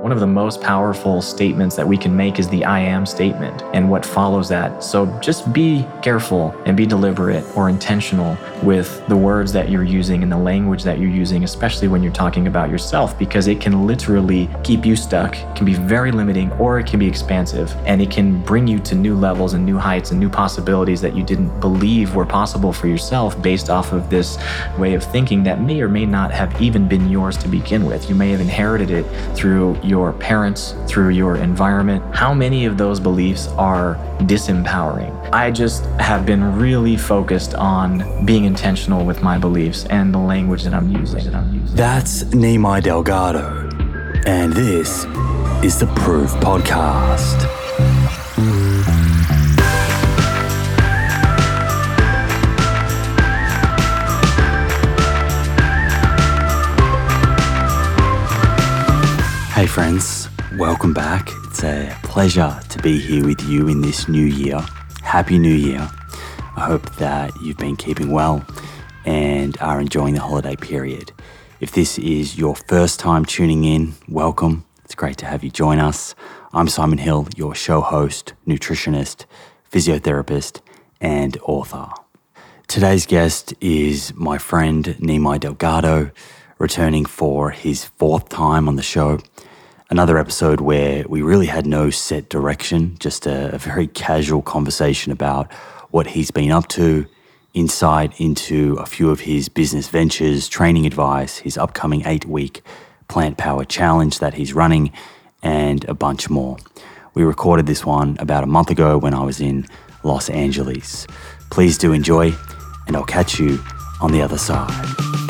One of the most powerful statements that we can make is the I am statement and what follows that. So just be careful and be deliberate or intentional with the words that you're using and the language that you're using, especially when you're talking about yourself, because it can literally keep you stuck, can be very limiting, or it can be expansive. And it can bring you to new levels and new heights and new possibilities that you didn't believe were possible for yourself based off of this way of thinking that may or may not have even been yours to begin with. You may have inherited it through your parents, through your environment. How many of those beliefs are disempowering? I just have been really focused on being intentional with my beliefs and the language that I'm using. That's Nimai Delgado, and this is the Proof Podcast. Hey, friends, welcome back. It's a pleasure to be here with you in this new year. Happy New Year. I hope that you've been keeping well and are enjoying the holiday period. If this is your first time tuning in, welcome. It's great to have you join us. I'm Simon Hill, your show host, nutritionist, physiotherapist, and author. Today's guest is my friend Nimai Delgado, returning for his fourth time on the show another episode where we really had no set direction, just a, a, very casual conversation about what he's been up to, insight into a few of his business ventures, training advice, his upcoming eight week plant power challenge that he's running, and a bunch more. We recorded this one about a month ago when I was in Los Angeles. Please do enjoy, and I'll catch you on the other side.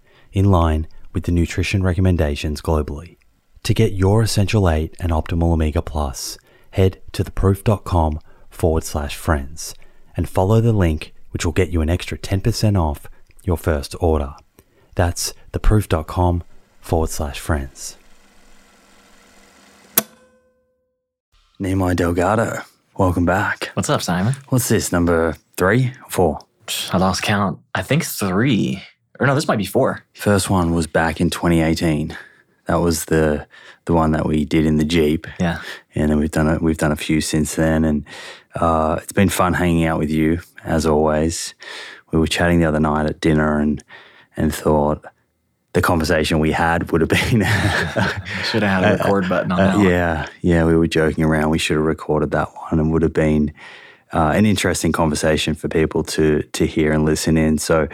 in line with the nutrition recommendations globally. To get your Essential 8 and Optimal Omega Plus, head to theproof.com forward slash friends and follow the link which will get you an extra 10% off your first order. That's theproof.com forward slash friends. Nimai Delgado, welcome back. What's up, Simon? What's this, number three or four? I lost count. I think three. Or no, this might be four. First one was back in 2018. That was the the one that we did in the Jeep. Yeah. And then we've done a, we've done a few since then, and uh, it's been fun hanging out with you as always. We were chatting the other night at dinner, and and thought the conversation we had would have been should have had a record button on that. Uh, yeah, yeah. We were joking around. We should have recorded that one, and would have been uh, an interesting conversation for people to to hear and listen in. So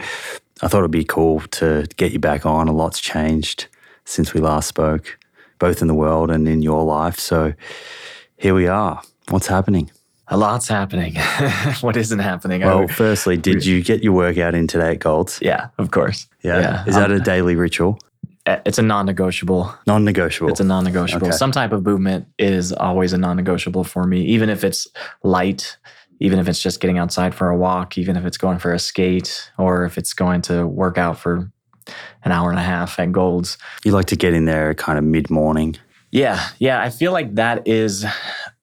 I thought it'd be cool to get you back on. A lot's changed since we last spoke, both in the world and in your life. So here we are. What's happening? A lot's happening. what isn't happening? Well, firstly, did you get your workout in today at Golds? Yeah, of course. Yeah. yeah. Is that a daily ritual? Uh, it's a non-negotiable. Non-negotiable. It's a non-negotiable. Okay. Some type of movement is always a non-negotiable for me, even if it's light, even if it's just getting outside for a walk, even if it's going for a skate, or if it's going to work out for an hour and a half at Golds. You like to get in there kind of mid-morning. Yeah, yeah. I feel like that is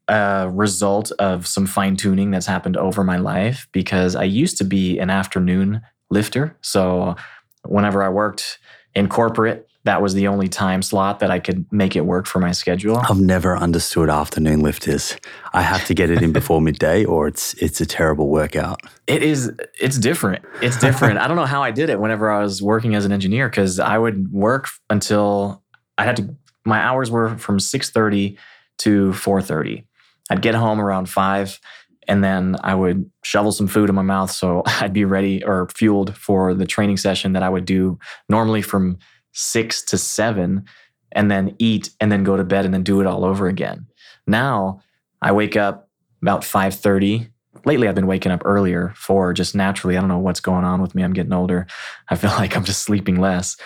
a result of some fine tuning that's happened over my life because I used to be an afternoon lifter. So whenever I worked in corporate, that was the only time slot that I could make it work for my schedule. I've never understood afternoon lifters. I have to get it in before midday or it's it's a terrible workout. It is it's different. It's different. I don't know how I did it whenever I was working as an engineer cuz I would work until I had to my hours were from 6:30 to 4:30. I'd get home around 5 and then I would shovel some food in my mouth so I'd be ready or fueled for the training session that I would do normally from 6 to 7 and then eat and then go to bed and then do it all over again. Now, I wake up about 5:30. Lately I've been waking up earlier for just naturally, I don't know what's going on with me. I'm getting older. I feel like I'm just sleeping less.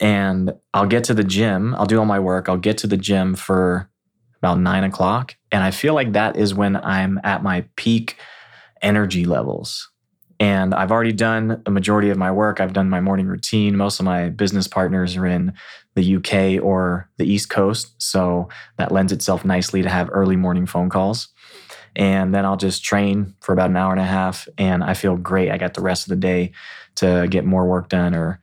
And I'll get to the gym, I'll do all my work, I'll get to the gym for about nine o'clock. And I feel like that is when I'm at my peak energy levels. And I've already done a majority of my work. I've done my morning routine. Most of my business partners are in the UK or the East Coast. So that lends itself nicely to have early morning phone calls. And then I'll just train for about an hour and a half. And I feel great. I got the rest of the day to get more work done or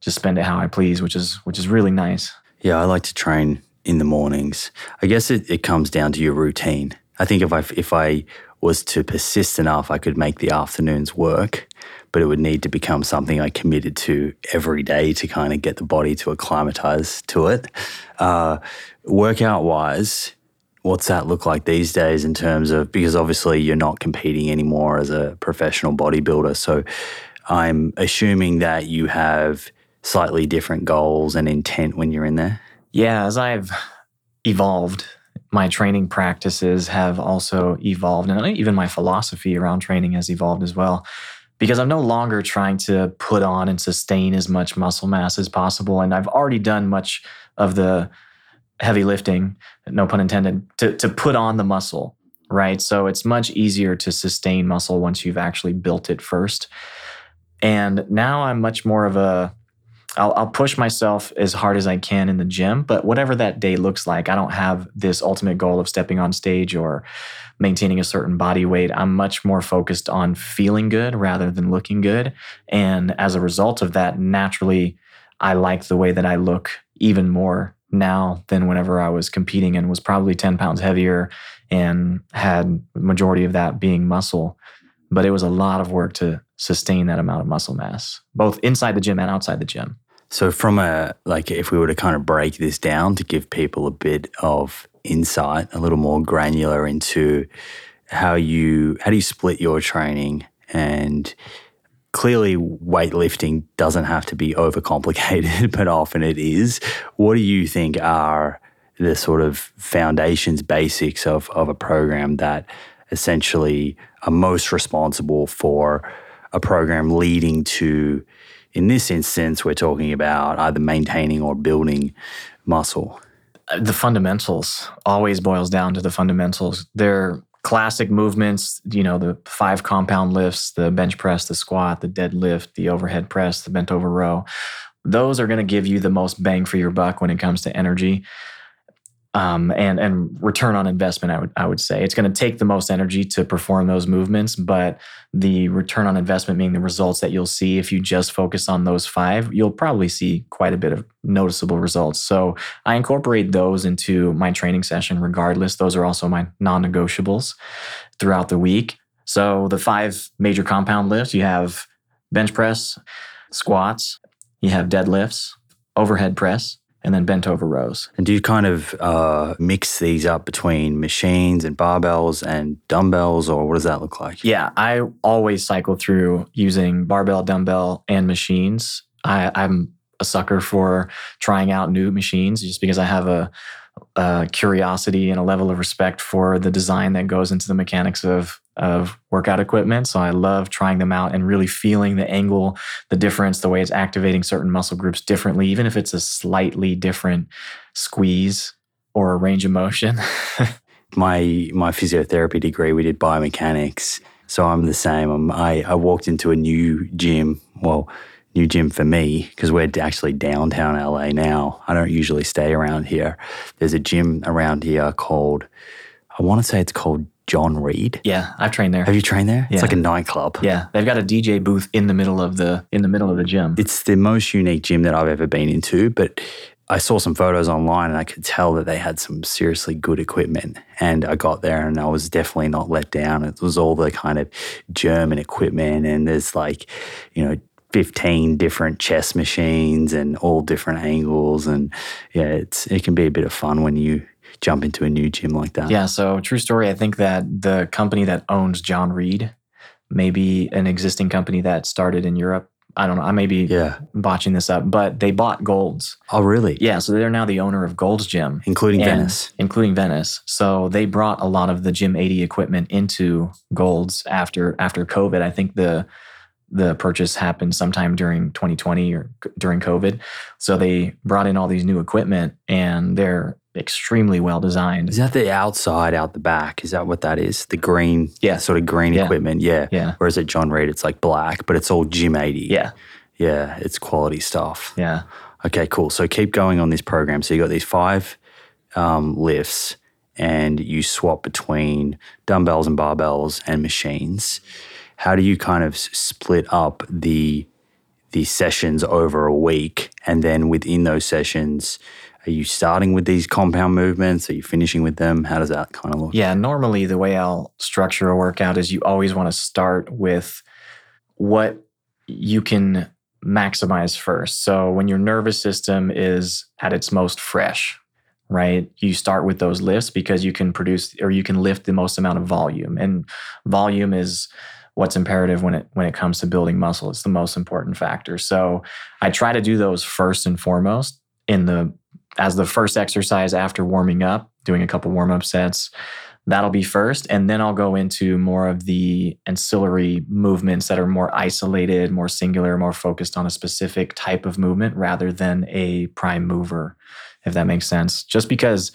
just spend it how I please, which is which is really nice. Yeah, I like to train in the mornings. I guess it, it comes down to your routine. I think if I if I was to persist enough, I could make the afternoons work, but it would need to become something I committed to every day to kind of get the body to acclimatize to it. Uh, workout wise, what's that look like these days in terms of because obviously you're not competing anymore as a professional bodybuilder, so I'm assuming that you have slightly different goals and intent when you're in there. Yeah, as I've evolved, my training practices have also evolved, and even my philosophy around training has evolved as well. Because I'm no longer trying to put on and sustain as much muscle mass as possible. And I've already done much of the heavy lifting, no pun intended, to, to put on the muscle, right? So it's much easier to sustain muscle once you've actually built it first. And now I'm much more of a I'll, I'll push myself as hard as I can in the gym, but whatever that day looks like, I don't have this ultimate goal of stepping on stage or maintaining a certain body weight. I'm much more focused on feeling good rather than looking good. And as a result of that, naturally, I like the way that I look even more now than whenever I was competing and was probably 10 pounds heavier and had majority of that being muscle. But it was a lot of work to sustain that amount of muscle mass, both inside the gym and outside the gym. So, from a like, if we were to kind of break this down to give people a bit of insight, a little more granular into how you how do you split your training and clearly weightlifting doesn't have to be overcomplicated, but often it is. What do you think are the sort of foundations, basics of, of a program that essentially are most responsible for a program leading to in this instance, we're talking about either maintaining or building muscle. Uh, the fundamentals always boils down to the fundamentals. They're classic movements, you know, the five compound lifts, the bench press, the squat, the deadlift, the overhead press, the bent over row. those are going to give you the most bang for your buck when it comes to energy um, and and return on investment. I would I would say it's going to take the most energy to perform those movements, but the return on investment, meaning the results that you'll see if you just focus on those five, you'll probably see quite a bit of noticeable results. So I incorporate those into my training session. Regardless, those are also my non-negotiables throughout the week. So the five major compound lifts you have bench press, squats, you have deadlifts, overhead press, and then bent over rows. And do you kind of uh, mix these up between machines and barbells and dumbbells, or what does that look like? Yeah, I always cycle through using barbell, dumbbell, and machines. I, I'm a sucker for trying out new machines just because I have a, a curiosity and a level of respect for the design that goes into the mechanics of of workout equipment. So I love trying them out and really feeling the angle, the difference, the way it's activating certain muscle groups differently, even if it's a slightly different squeeze or a range of motion. my my physiotherapy degree, we did biomechanics. So I'm the same. I'm, I, I walked into a new gym. Well, new gym for me because we're actually downtown LA now. I don't usually stay around here. There's a gym around here called, I want to say it's called John Reed. Yeah, I've trained there. Have you trained there? Yeah. It's like a nightclub. Yeah, they've got a DJ booth in the middle of the in the middle of the gym. It's the most unique gym that I've ever been into, but I saw some photos online and I could tell that they had some seriously good equipment. And I got there and I was definitely not let down. It was all the kind of German equipment and there's like, you know, 15 different chess machines and all different angles and yeah, it's it can be a bit of fun when you jump into a new gym like that. Yeah, so true story. I think that the company that owns John Reed may be an existing company that started in Europe. I don't know. I may be Yeah. botching this up, but they bought Gold's. Oh, really? Yeah, so they're now the owner of Gold's Gym. Including Venice. including Venice. So they brought a lot of the Gym 80 equipment into Gold's after after COVID. I think the the purchase happened sometime during 2020 or during COVID. So they brought in all these new equipment and they're extremely well designed. Is that the outside out the back? Is that what that is? The green, Yeah. sort of green Yeah. equipment. Yeah. Yeah. Whereas at John Reed, it's like black, but it's all Gym 80. Yeah. Yeah. It's quality stuff. Yeah. Okay, cool. So keep going on this program. So you got these five um, lifts, and you swap between dumbbells and barbells and machines. How do you kind of split up the the sessions over a week, and then within those sessions, are you starting with these compound movements? Are you finishing with them? How does that kind of look? Yeah, normally the way I'll structure a workout is you always want to start with what you can maximize first. So when your nervous system is at its most fresh, right? You start with those lifts because you can produce or you can lift the most amount of volume. And volume is what's imperative when it when it comes to building muscle. It's the most important factor. So I try to do those first and foremost in the as the first exercise after warming up, doing a couple warm up sets. That'll be first. And then I'll go into more of the ancillary movements that are more isolated, more singular, more focused on a specific type of movement rather than a prime mover, if that makes sense. Just because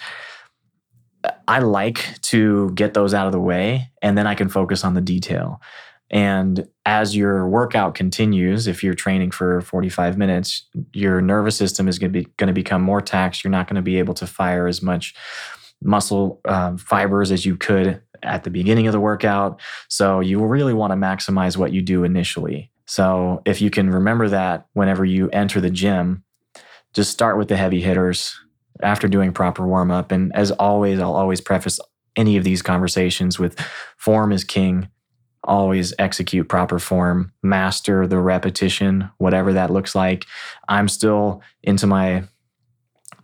I like to get those out of the way and then I can focus on the detail. And as your workout continues, if you're training for 45 minutes, your nervous system is going to be going to become more taxed. You're not going to be able to fire as much muscle um, fibers as you could at the beginning of the workout. So you really want to maximize what you do initially. So if you can remember that whenever you enter the gym, just start with the heavy hitters after doing proper warm up. And as always, I'll always preface any of these conversations with form is king. Always execute proper form, master the repetition, whatever that looks like. I'm still into my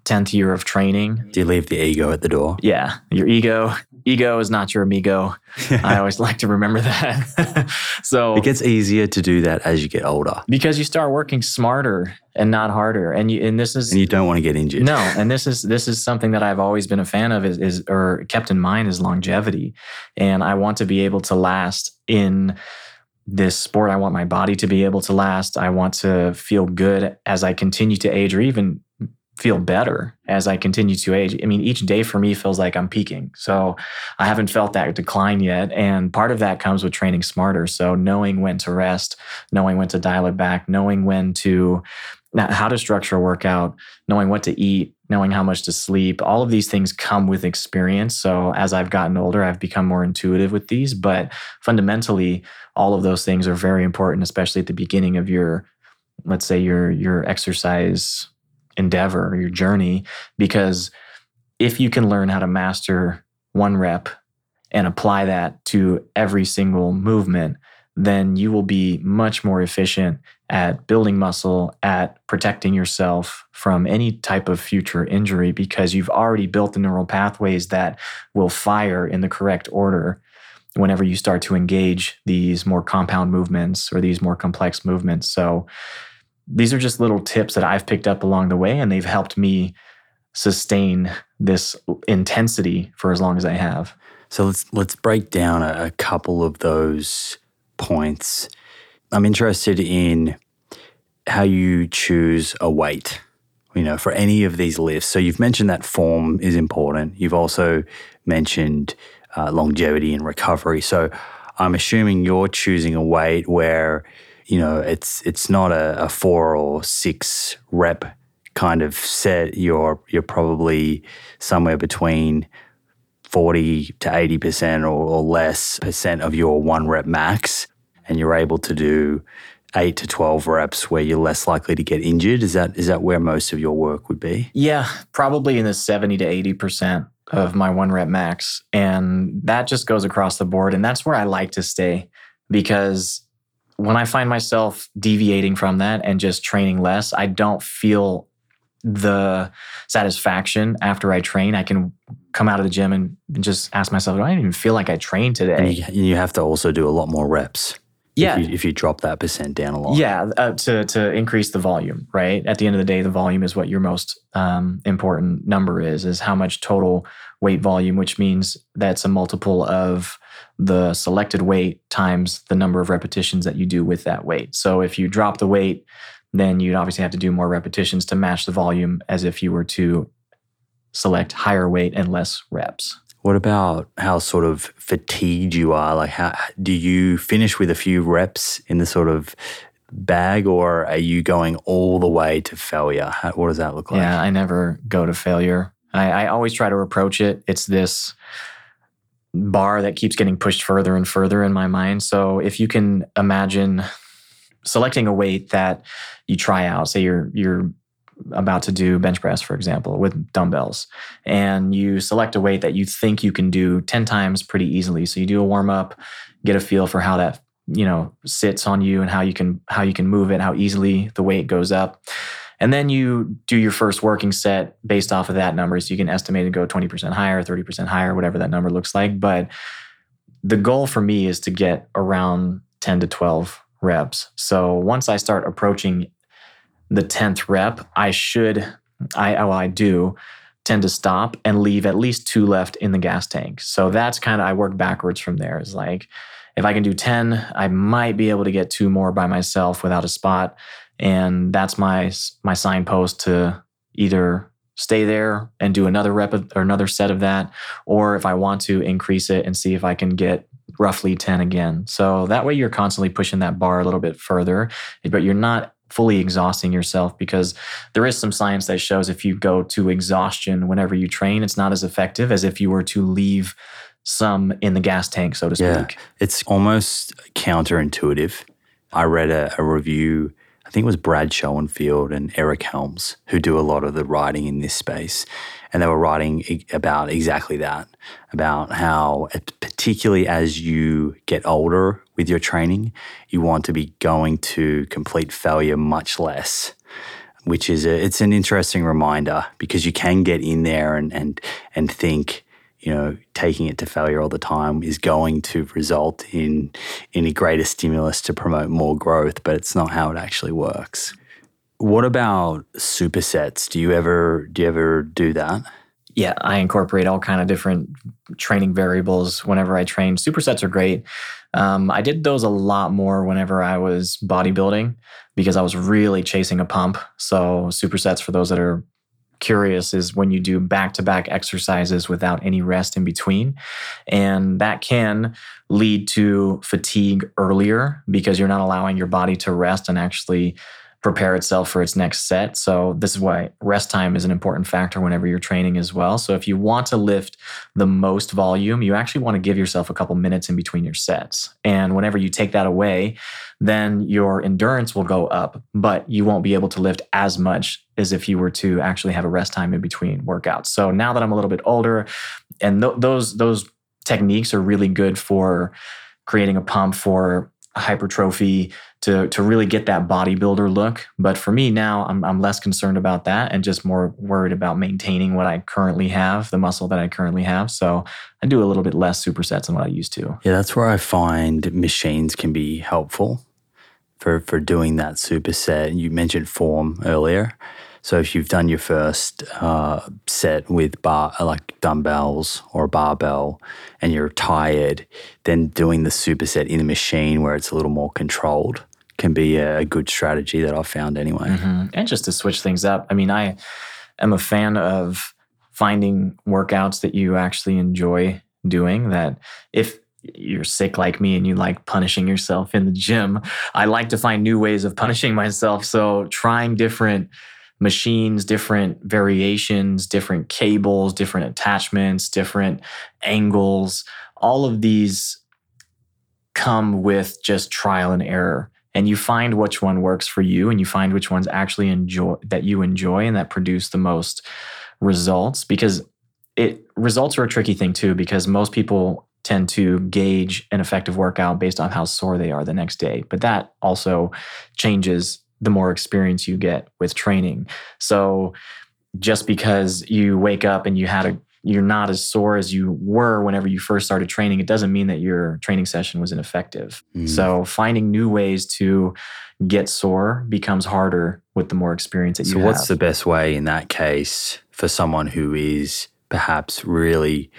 10th year of training. Do you leave the ego at the door? Yeah, your ego, ego is not your amigo. I always like to remember that. so It gets easier to do that as you get older, because you start working smarter and not harder, and you and this is and you don't want to get injured. no, and this is this is something that I've always been a fan of is, is or kept in mind is longevity, and I want to be able to last in this sport. I want my body to be able to last. I want to feel good as I continue to age, or even feel better as I continue to age. I mean, each day for me feels like I'm peaking. So I haven't felt that decline yet. And part of that comes with training smarter. So knowing when to rest, knowing when to dial it back, knowing when to, how to structure a workout, knowing what to eat, knowing how much to sleep. All of these things come with experience. So as I've gotten older, I've become more intuitive with these. But fundamentally, all of those things are very important, especially at the beginning of your, let's say, your your exercise endeavor or your journey because if you can learn how to master one rep and apply that to every single movement, then you will be much more efficient at building muscle, at protecting yourself from any type of future injury because you've already built the neural pathways that will fire in the correct order whenever you start to engage these more compound movements or these more complex movements. So, these are just little tips that I've picked up along the way, and they've helped me sustain this intensity for as long as I have. So let's let's break down a, a couple of those points. I'm interested in how you choose a weight, you know, for any of these lifts. So you've mentioned that form is important. You've also mentioned uh, longevity and recovery. So I'm assuming you're choosing a weight where you know, it's it's not a, a four or six rep kind of set. You're you're probably somewhere between 40 to 80% or, or, less percent of your one rep max. And you're able to do eight to 12 reps where you're less likely to get injured. Is that, is that where most of your work would be? Yeah, probably in the 70 to 80% of my one rep max. And that just goes across the board. And that's where I like to stay because when I find myself deviating from that and just training less, I don't feel the satisfaction after I train. I can come out of the gym and just ask myself, do I even feel like I trained today? And you, you have to also do a lot more reps. Yeah. If you, if you, drop that percent down a lot. Yeah. Uh, to, to increase the volume, right? At the end of the day, the volume is what your most um, important number is, is how much total weight volume, which means that's a multiple of the selected weight times the number of repetitions that you do with that weight. So if you drop the weight, then you'd obviously have to do more repetitions to match the volume as if you were to select higher weight and less reps. What about how sort of fatigued you are? Like, how do you finish with a few reps in the sort of bag, or are you going all the way to failure? How, what does that look like? Yeah, I never go to failure. I, I always try to approach it. It's this bar that keeps getting pushed further and further in my mind. So if you can imagine selecting a weight that you try out, say you're you're about to do bench press, for example, with dumbbells, and you select a weight that you think you can do 10 times pretty easily. So you do a warm up, get a feel for how that, you know, sits on you and how you can how you can move it, how easily the weight goes up. And then you do your first working set based off of that number. So you can estimate and go 20% higher, 30% higher, whatever that number looks like. But the goal for me is to get around 10 to 12 reps. So once I start approaching the 10th rep, I should, I, well, I do tend to stop and leave at least two left in the gas tank. So that's kind of, I work backwards from there. Is like, if I can do 10, I might be able to get two more by myself without a spot and that's my my signpost to either stay there and do another rep or another set of that or if i want to increase it and see if i can get roughly 10 again. So that way you're constantly pushing that bar a little bit further but you're not fully exhausting yourself because there is some science that shows if you go to exhaustion whenever you train it's not as effective as if you were to leave some in the gas tank so to speak. Yeah, it's almost counterintuitive. I read a, a review think it was Brad Schoenfeld and Eric Helms who do a lot of the writing in this space. And they were writing about exactly that about how, uh, particularly as you get older with your training, you want to be going to complete failure much less which is a, it's an interesting reminder because you can get in there and and and think you know, taking it to failure all the time is going to result in in a greater stimulus to promote more growth, but it's not how it actually works. What about supersets? Do you ever do you ever do that? Yeah, I incorporate all kind of different training variables whenever I train. Supersets are great. Um, I did those a lot more whenever I was bodybuilding because I was really chasing a pump. So supersets, for those that are curious is when you do back to back exercises without any rest in between. And that can lead to fatigue earlier because you're not allowing your body to rest and actually prepare itself for its next set. So, this is why rest time is an important factor whenever you're training as well. So, if you want to lift the most volume, you actually want to give yourself a couple minutes in between your sets. And whenever you take that away, then your endurance will go up, but you won't be able to lift as much as if you were to actually have a rest time in between workouts. So, now that I'm a little bit older, and th- those those techniques are really good for creating a pump for hypertrophy to to really get that bodybuilder look. But for me now, I'm I'm less concerned about that and just more worried about maintaining what I currently have, the muscle that I currently have. So I do a little bit less supersets than what I used to. Yeah, that's where I find machines can be helpful for for doing that superset. You mentioned form earlier. So if you've done your first uh, set with bar like dumbbells or a barbell, and you're tired, then doing the superset in the machine where it's a little more controlled can be a good strategy that I've found anyway. Mm-hmm. And just to switch things up, I mean, I am a fan of finding workouts that you actually enjoy doing. That if you're sick like me and you like punishing yourself in the gym, I like to find new ways of punishing myself. So trying different machines, different variations, different cables, different attachments, different angles. All of these come with just trial and error. And you find which one works for you and you find which ones actually enjoy that you enjoy and that produce the most results because it results are a tricky thing too because most people tend to gauge an effective workout based on how sore they are the next day. But that also changes the more experience you get with training. So just because you wake up and you had a you're not as sore as you were whenever you first started training, it doesn't mean that your training session was ineffective. Mm. So finding new ways to get sore becomes harder with the more experience that you so have. So what's the best way in that case for someone who is perhaps really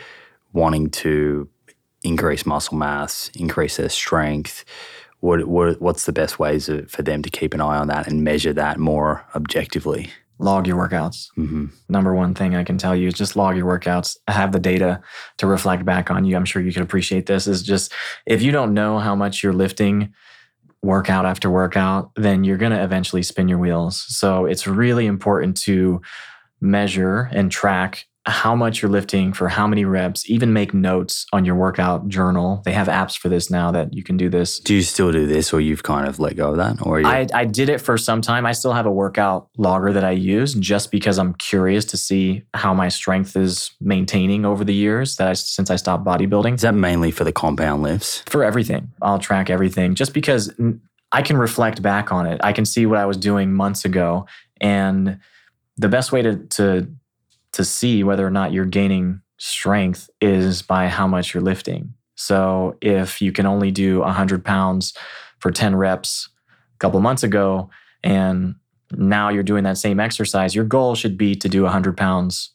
wanting to increase muscle mass, increase their strength, what, what what's the best ways for them to keep an eye on that and measure that more objectively? Log your workouts. Mm-hmm. Number one thing I can tell you is just log your workouts. Have the data to reflect back on you. I'm sure you can appreciate this. Is just if you don't know how much you're lifting workout after workout, then you're going to eventually spin your wheels. So it's really important to measure and track how much you're lifting for how many reps, even make notes on your workout journal. They have apps for this now that you can do this. Do you still do this or you've kind of let go of that? Or I, I did it for some time. I still have a workout logger that I use just because I'm curious to see how my strength is maintaining over the years that I, since I stopped bodybuilding. Is that mainly for the compound lifts? For everything. I'll track everything just because I can reflect back on it. I can see what I was doing months ago. And the best way to, to to see whether or not you're gaining strength is by how much you're lifting. So if you can only do 100 pounds for 10 reps a couple months ago, and now you're doing that same exercise, your goal should be to do 100 pounds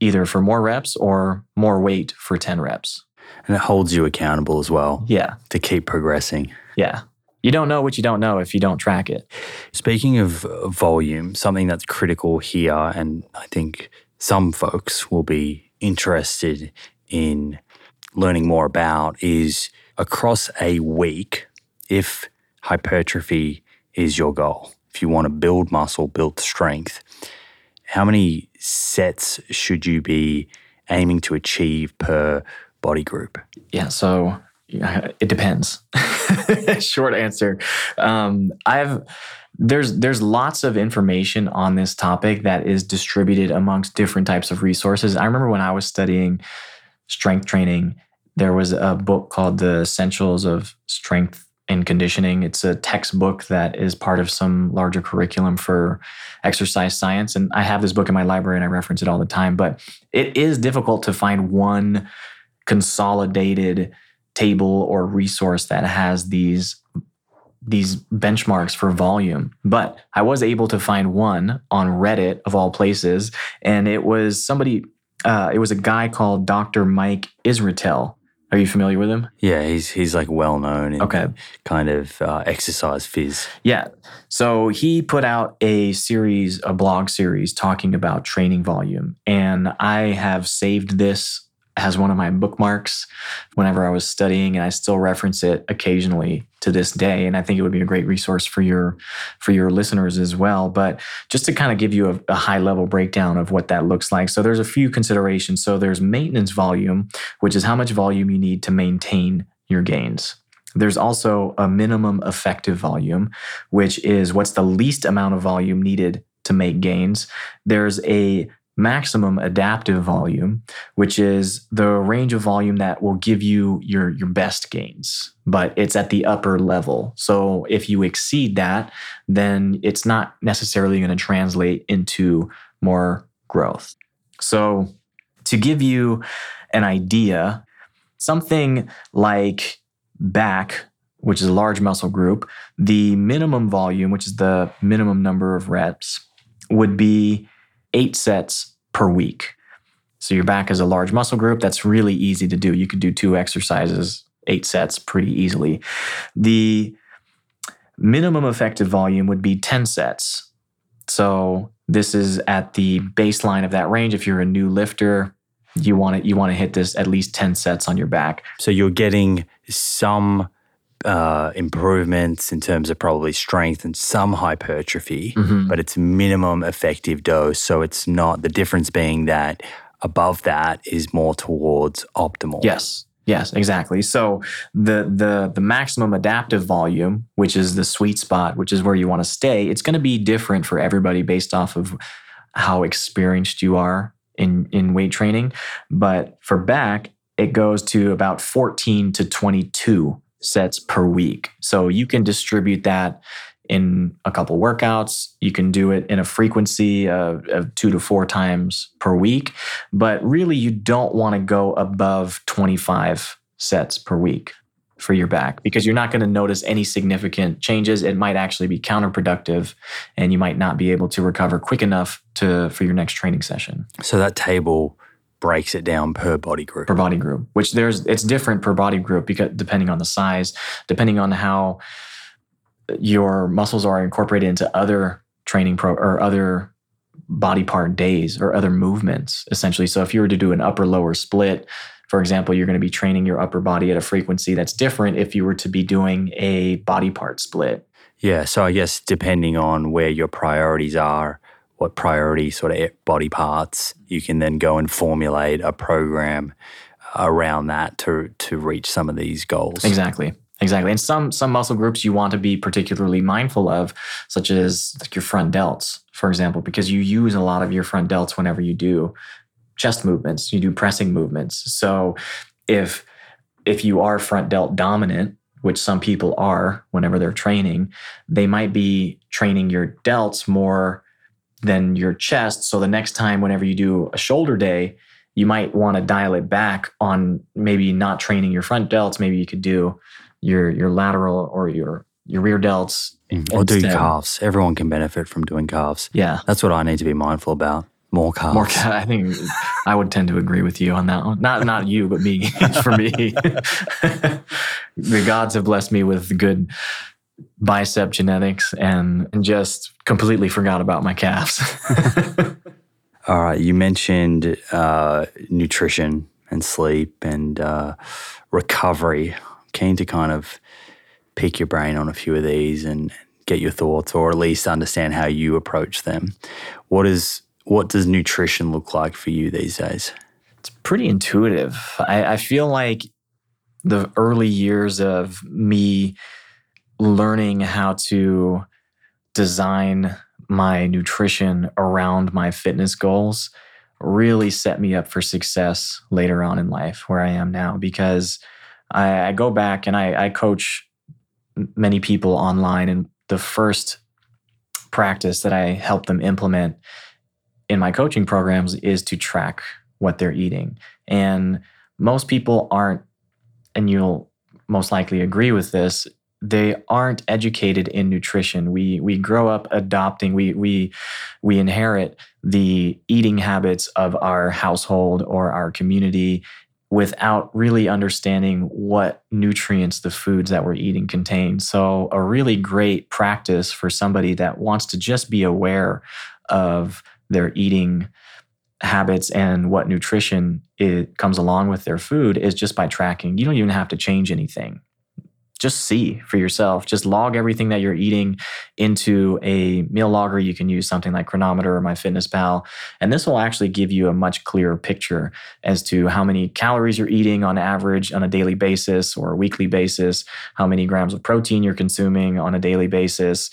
either for more reps or more weight for 10 reps. And it holds you accountable as well. Yeah. To keep progressing. Yeah. You don't know what you don't know if you don't track it. Speaking of volume, something that's critical here, and I think some folks will be interested in learning more about is across a week, if hypertrophy is your goal, if you want to build muscle, build strength, how many sets should you be aiming to achieve per body group? Yeah, so it depends. Short answer. Um, I've there's there's lots of information on this topic that is distributed amongst different types of resources. I remember when I was studying strength training, there was a book called The Essentials of Strength and Conditioning. It's a textbook that is part of some larger curriculum for exercise science. And I have this book in my library and I reference it all the time. But it is difficult to find one consolidated table or resource that has these these benchmarks for volume, but I was able to find one on Reddit of all places, and it was somebody. Uh, it was a guy called Dr. Mike Israetel. Are you familiar with him? Yeah, he's he's like well known in Okay. kind of uh, exercise phys. Yeah. So he put out a series, a blog series talking about training volume. And I have saved this as one of my bookmarks whenever I was studying, and I still reference it occasionally to this day. And I think it would be a great resource for your for your listeners as well. But just to kind of give you a, a high level breakdown of what that looks like. So there's a few considerations. So there's maintenance volume, which is how much volume you need to maintain your gains. There's also a minimum effective volume, which is what's the least amount of volume needed to make gains. There's a maximum adaptive volume, which is the range of volume that will give you your, your best gains, but it's at the upper level. So if you exceed that, then it's not necessarily going to translate into more growth. So to give you an idea, something like back, which is a large muscle group, the minimum volume, which is the minimum number of reps, would be eight sets per week. So your back is a large muscle group. That's really easy to do. You could do two exercises, eight sets pretty easily. The minimum effective volume would be 10 sets. So this is at the baseline of that range. If you're a new lifter, you want to you want to hit this at least 10 sets on your back. So you're getting some uh, improvements in terms of probably strength and some hypertrophy, Mhm. but it's minimum effective dose. So it's not the difference being that above that is more towards optimal. Yes. Yes, exactly. So the the the maximum adaptive volume, which is the sweet spot, which is where you want to stay, it's going to be different for everybody based off of how experienced you are in in weight training. But for back, it goes to about 14 to 22 sets per week. So you can distribute that in a couple workouts. You can do it in a frequency of, of two to four times per week. But really, you don't want to go above 25 sets per week for your back because you're not going to notice any significant changes. It might actually be counterproductive and you might not be able to recover quick enough to for your next training session So that table breaks it down per body group. per body group which there's it's different per body group because depending on the size depending on how your muscles are incorporated into other training pro or other body part days or other movements essentially so if you were to do an upper lower split for example you're going to be training your upper body at a frequency that's different if you were to be doing a body part split Yeah. So I guess depending on where your priorities are, what priority sort of body parts, you can then go and formulate a program around that to to reach some of these goals. Exactly. Exactly. And some some muscle groups you want to be particularly mindful of, such as like your front delts, for example, because you use a lot of your front delts whenever you do chest movements, you do pressing movements. So if if you are front delt dominant, which some people are whenever they're training, they might be training your delts more than your chest. So the next time whenever you do a shoulder day, you might want to dial it back on maybe not training your front delts. Maybe you could do your your lateral or your your rear delts. Mm, or do calves. Everyone can benefit from doing calves. Yeah. That's what I need to be mindful about. More calves. More, ca- I think I would tend to agree with you on that one. Not not you, but me. For me, the gods have blessed me with good bicep genetics, and just completely forgot about my calves. All right. You mentioned uh, nutrition and sleep and uh, recovery. Keen to kind of pick your brain on a few of these and get your thoughts, or at least understand how you approach them. What is what does nutrition look like for you these days? it's pretty intuitive. I, I feel like the early years of me learning how to design my nutrition around my fitness goals really set me up for success later on in life where I am now because I, I go back and I, I coach many people online and the first practice that I help them implement in my coaching programs is to track what they're eating. And most people aren't, and you'll most likely agree with this, they aren't educated in nutrition. We we grow up adopting, we we we inherit the eating habits of our household or our community without really understanding what nutrients the foods that we're eating contain. So, a really great practice for somebody that wants to just be aware of their eating habits and what nutrition it comes along with their food is just by tracking. You don't even have to change anything just see for yourself. Just log everything that you're eating into a meal logger. You can use something like Cronometer or MyFitnessPal. And this will actually give you a much clearer picture as to how many calories you're eating on average on a daily basis or a weekly basis, how many grams of protein you're consuming on a daily basis.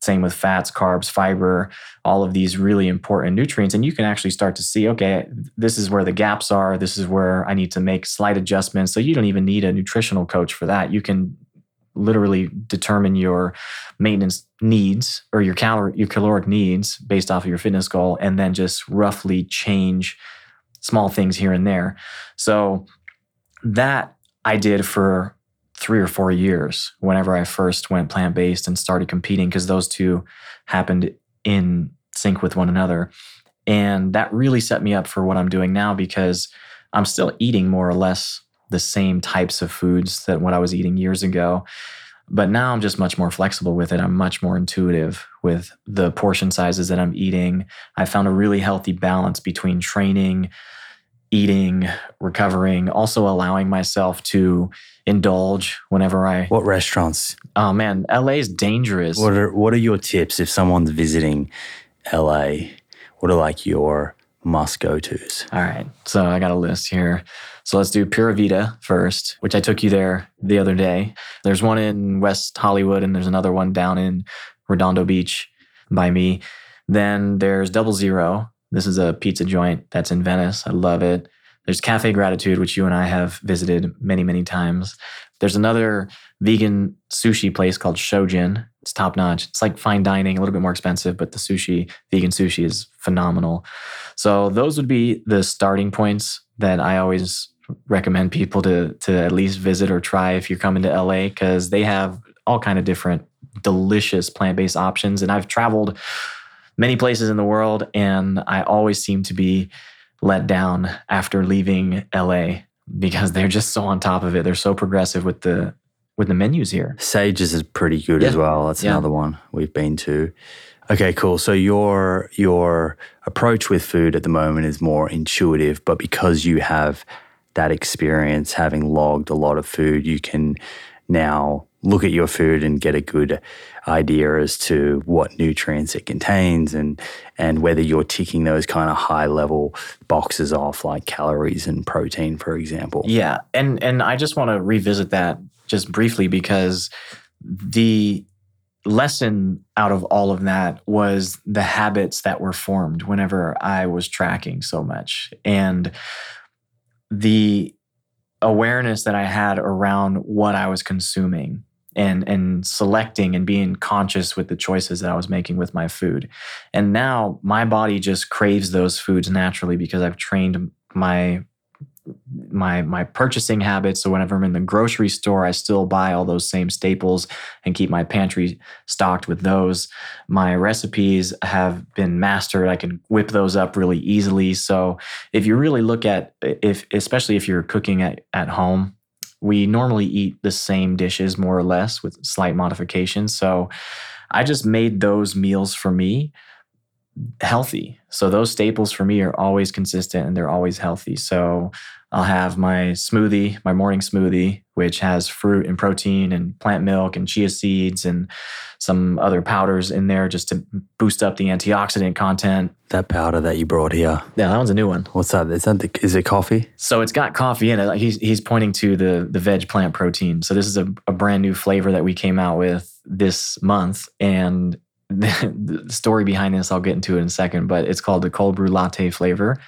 Same with fats, carbs, fiber, all of these really important nutrients. And you can actually start to see, okay, this is where the gaps are. This is where I need to make slight adjustments. So you don't even need a nutritional coach for that. You can literally determine your maintenance needs or your calorie your caloric needs based off of your fitness goal and then just roughly change small things here and there. So that i did for three or four years whenever i first went plant-based and started competing because those two happened in sync with one another. And that really set me up for what i'm doing now because i'm still eating more or less the same types of foods that what I was eating years ago. But now I'm just much more flexible with it. I'm much more intuitive with the portion sizes that I'm eating. I found a really healthy balance between training, eating, recovering, also allowing myself to indulge whenever I. What restaurants? Oh man, LA is dangerous. What are What are your tips if someone's visiting LA? What are like your must go tos? All right, so I got a list here. So let's do Pura Vida first, which I took you there the other day. There's one in West Hollywood and there's another one down in Redondo Beach by me. Then there's Double Zero. This is a pizza joint that's in Venice. I love it. There's Cafe Gratitude, which you and I have visited many, many times. There's another vegan sushi place called Shojin. It's top notch. It's like fine dining, a little bit more expensive, but the sushi, vegan sushi, is phenomenal. So those would be the starting points that I always recommend people to to at least visit or try if you're coming to LA because they have all kind of different delicious plant-based options and I've traveled many places in the world and I always seem to be let down after leaving LA because they're just so on top of it. They're so progressive with the with the menus here. Sages is pretty good yeah. as well. That's yeah. another one we've been to. Okay, cool. So your your approach with food at the moment is more intuitive, but because you have that experience, having logged a lot of food, you can now look at your food and get a good idea as to what nutrients it contains and and whether you're ticking those kind of high level boxes off like calories and protein for example. Yeah. And and I just want to revisit that just briefly because the lesson out of all of that was the habits that were formed whenever I was tracking so much. And the awareness that I had around what I was consuming and and selecting and being conscious with the choices that I was making with my food. And now my body just craves those foods naturally because I've trained my my my purchasing habits. So whenever i'm in the grocery store i still buy all those same staples and keep my pantry stocked with those. My recipes have been mastered. I can whip those up really easily. So if you really look at if especially if you're cooking at, at home we normally eat the same dishes more or less with slight modifications. So i just made those meals for me healthy. So those staples for me are always consistent and they're always healthy. So I'll have my smoothie, my morning smoothie, which has fruit and protein and plant milk and chia seeds and some other powders in there just to boost up the antioxidant content. That powder that you brought here. Yeah, that one's a new one. What's that? Is that the, is it coffee? So it's got coffee in it. He's he's pointing to the the veg plant protein. So this is a, a brand new flavor that we came out with this month and the story behind this, I'll get into it in a second, but it's called the cold brew latte flavor.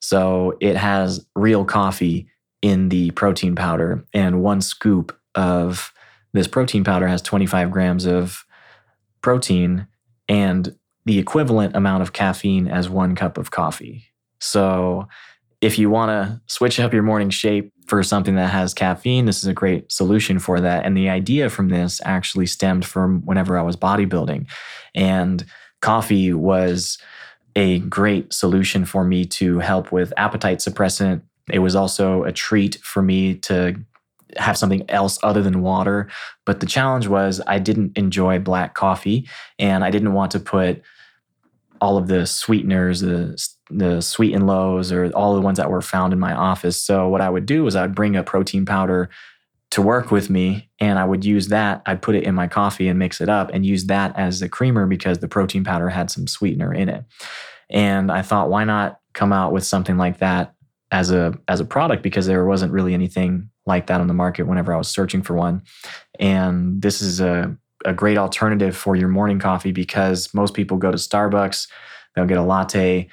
So it has real coffee in the protein powder, and one scoop of this protein powder has 25 grams of protein and the equivalent amount of caffeine as one cup of coffee. So if you want to switch up your morning shape for something that has caffeine, this is a great solution for that. And the idea from this actually stemmed from whenever I was bodybuilding. And coffee was a great solution for me to help with appetite suppressant It was also a treat for me to have something else other than water. But the challenge was I didn't enjoy black coffee and I didn't want to put all of the sweeteners, the, the sweet and lows, or all the ones that were found in my office. So what I would do is I'd bring a protein powder to work with me and I would use that. I'd put it in my coffee and mix it up and use that as the creamer because the protein powder had some sweetener in it. And I thought, why not come out with something like that as a as a product because there wasn't really anything like that on the market whenever I was searching for one. And this is a, a great alternative for your morning coffee because most people go to Starbucks, they'll get a latte.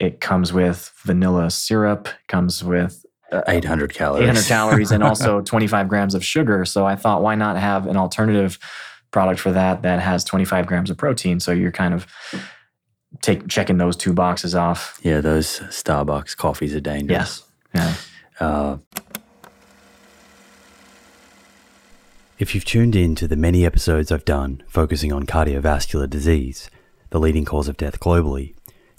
It comes with vanilla syrup, comes with uh, 800 calories. 800 calories and also 25 grams of sugar. So I thought, why not have an alternative product for that that has 25 grams of protein? So you're kind of take checking those two boxes off. Yeah, those Starbucks coffees are dangerous. Yes. Yeah. Uh, If you've tuned in to the many episodes I've done focusing on cardiovascular disease, the leading cause of death globally,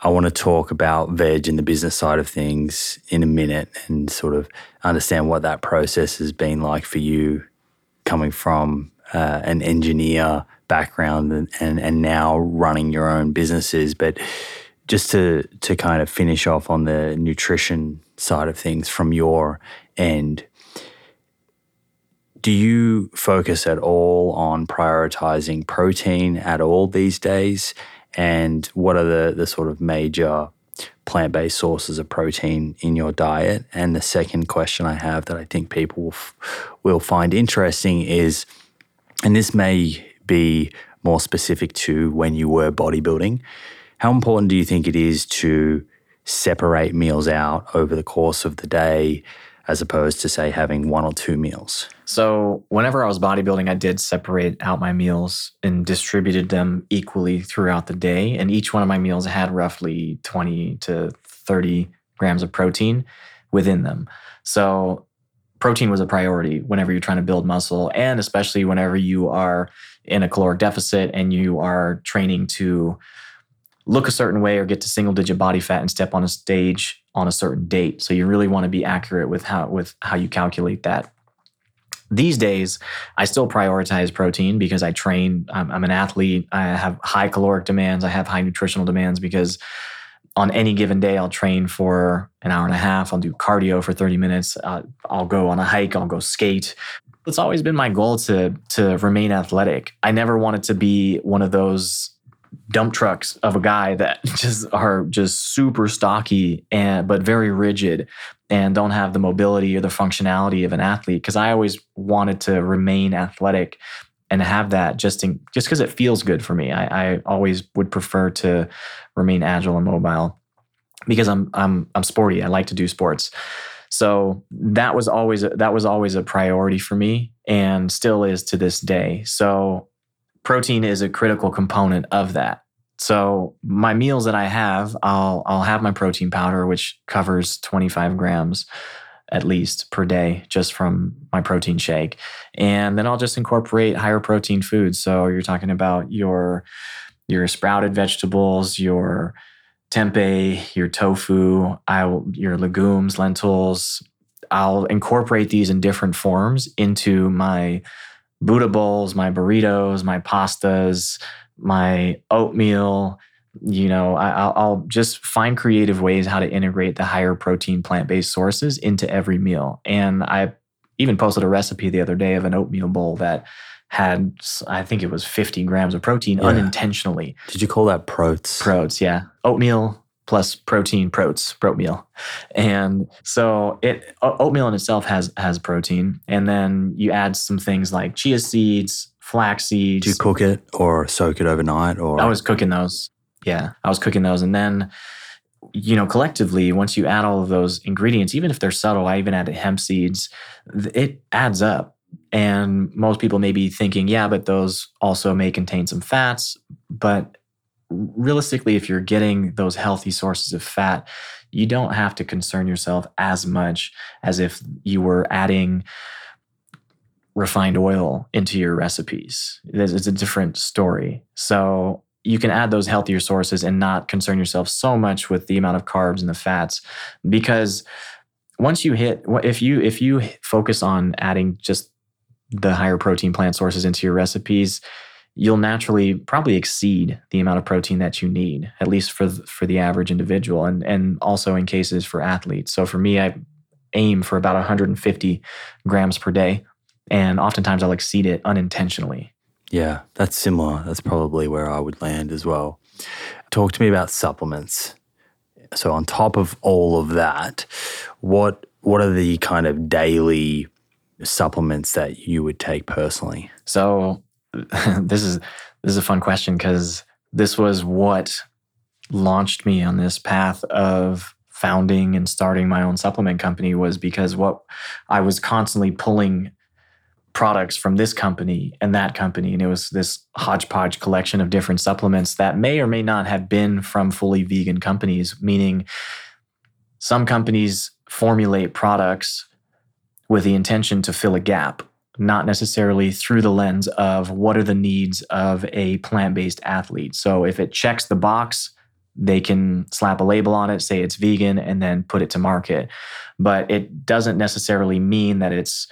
I want to talk about veg and the business side of things in a minute and sort of understand what that process has been like for you coming from uh, an engineer background and, and, and now running your own businesses. But just to, to kind of finish off on the nutrition side of things from your end, do you focus at all on prioritizing protein at all these days? And what are the, the sort of major plant based sources of protein in your diet? And the second question I have that I think people will, f- will find interesting is, and this may be more specific to when you were bodybuilding, how important do you think it is to separate meals out over the course of the day? As opposed to, say, having one or two meals? So, whenever I was bodybuilding, I did separate out my meals and distributed them equally throughout the day. And each one of my meals had roughly 20 to 30 grams of protein within them. So, protein was a priority whenever you're trying to build muscle, and especially whenever you are in a caloric deficit and you are training to look a certain way or get to single digit body fat and step on a stage on a certain date. So you really want to be accurate with how with how you calculate that. These days, I still prioritize protein because I train. I'm, I'm an athlete. I have high caloric demands. I have high nutritional demands because on any given day, I'll train for an hour and a half. I'll do cardio for 30 minutes. Uh, I'll go on a hike. I'll go skate. It's always been my goal to to remain athletic. I never wanted to be one of those dump trucks of a guy that just are just super stocky and but very rigid and don't have the mobility or the functionality of an athlete because I always wanted to remain athletic and have that just in just because it feels good for me. I, I always would prefer to remain agile and mobile because I'm I'm I'm sporty. I like to do sports. So that was always that was always a priority for me and still is to this day. So protein is a critical component of that. So my meals that I have, I'll I'll have my protein powder, which covers 25 grams at least per day just from my protein shake. And then I'll just incorporate higher protein foods. So you're talking about your your sprouted vegetables, your tempeh, your tofu, I will, your legumes, lentils. I'll incorporate these in different forms into my Buddha bowls, my burritos, my pastas, my oatmeal. You know, I, will just find creative ways how to integrate the higher protein plant based sources into every meal. And I even posted a recipe the other day of an oatmeal bowl that had, I think it was 50 grams of protein yeah. unintentionally. Did you call that proats? Proats, yeah. Oatmeal, plus protein proats oatmeal and so it oatmeal in itself has has protein and then you add some things like chia seeds flax seeds. Do you cook it or soak it overnight or? I was cooking those. Yeah i was cooking those and then you know collectively once you add all of those ingredients even if they're subtle i even added hemp seeds it adds up. And most people may be thinking yeah but those also may contain some fats but realistically, if you're getting those healthy sources of fat, you don't have to concern yourself as much as if you were adding refined oil into your recipes. It's a different story. So you can add those healthier sources and not concern yourself so much with the amount of carbs and the fats because once you hit if you if you focus on adding just the higher protein plant sources into your recipes you'll naturally probably exceed the amount of protein that you need, at least for the, for the average individual, and and also in cases for athletes. So for me, I aim for about 150 grams per day, and oftentimes I'll exceed it unintentionally. Yeah, that's similar. That's probably where I would land as well. Talk to me about supplements. So on top of all of that, what what are the kind of daily supplements that you would take personally? So this is this is a fun question because this was what launched me on this path of founding and starting my own supplement company was because what I was constantly pulling products from this company and that company and it was this hodgepodge collection of different supplements that may or may not have been from fully vegan companies meaning some companies formulate products with the intention to fill a gap not necessarily through the lens of what are the needs of a plant based athlete. So if it checks the box, they can slap a label on it, say it's vegan, and then put it to market. But it doesn't necessarily mean that it's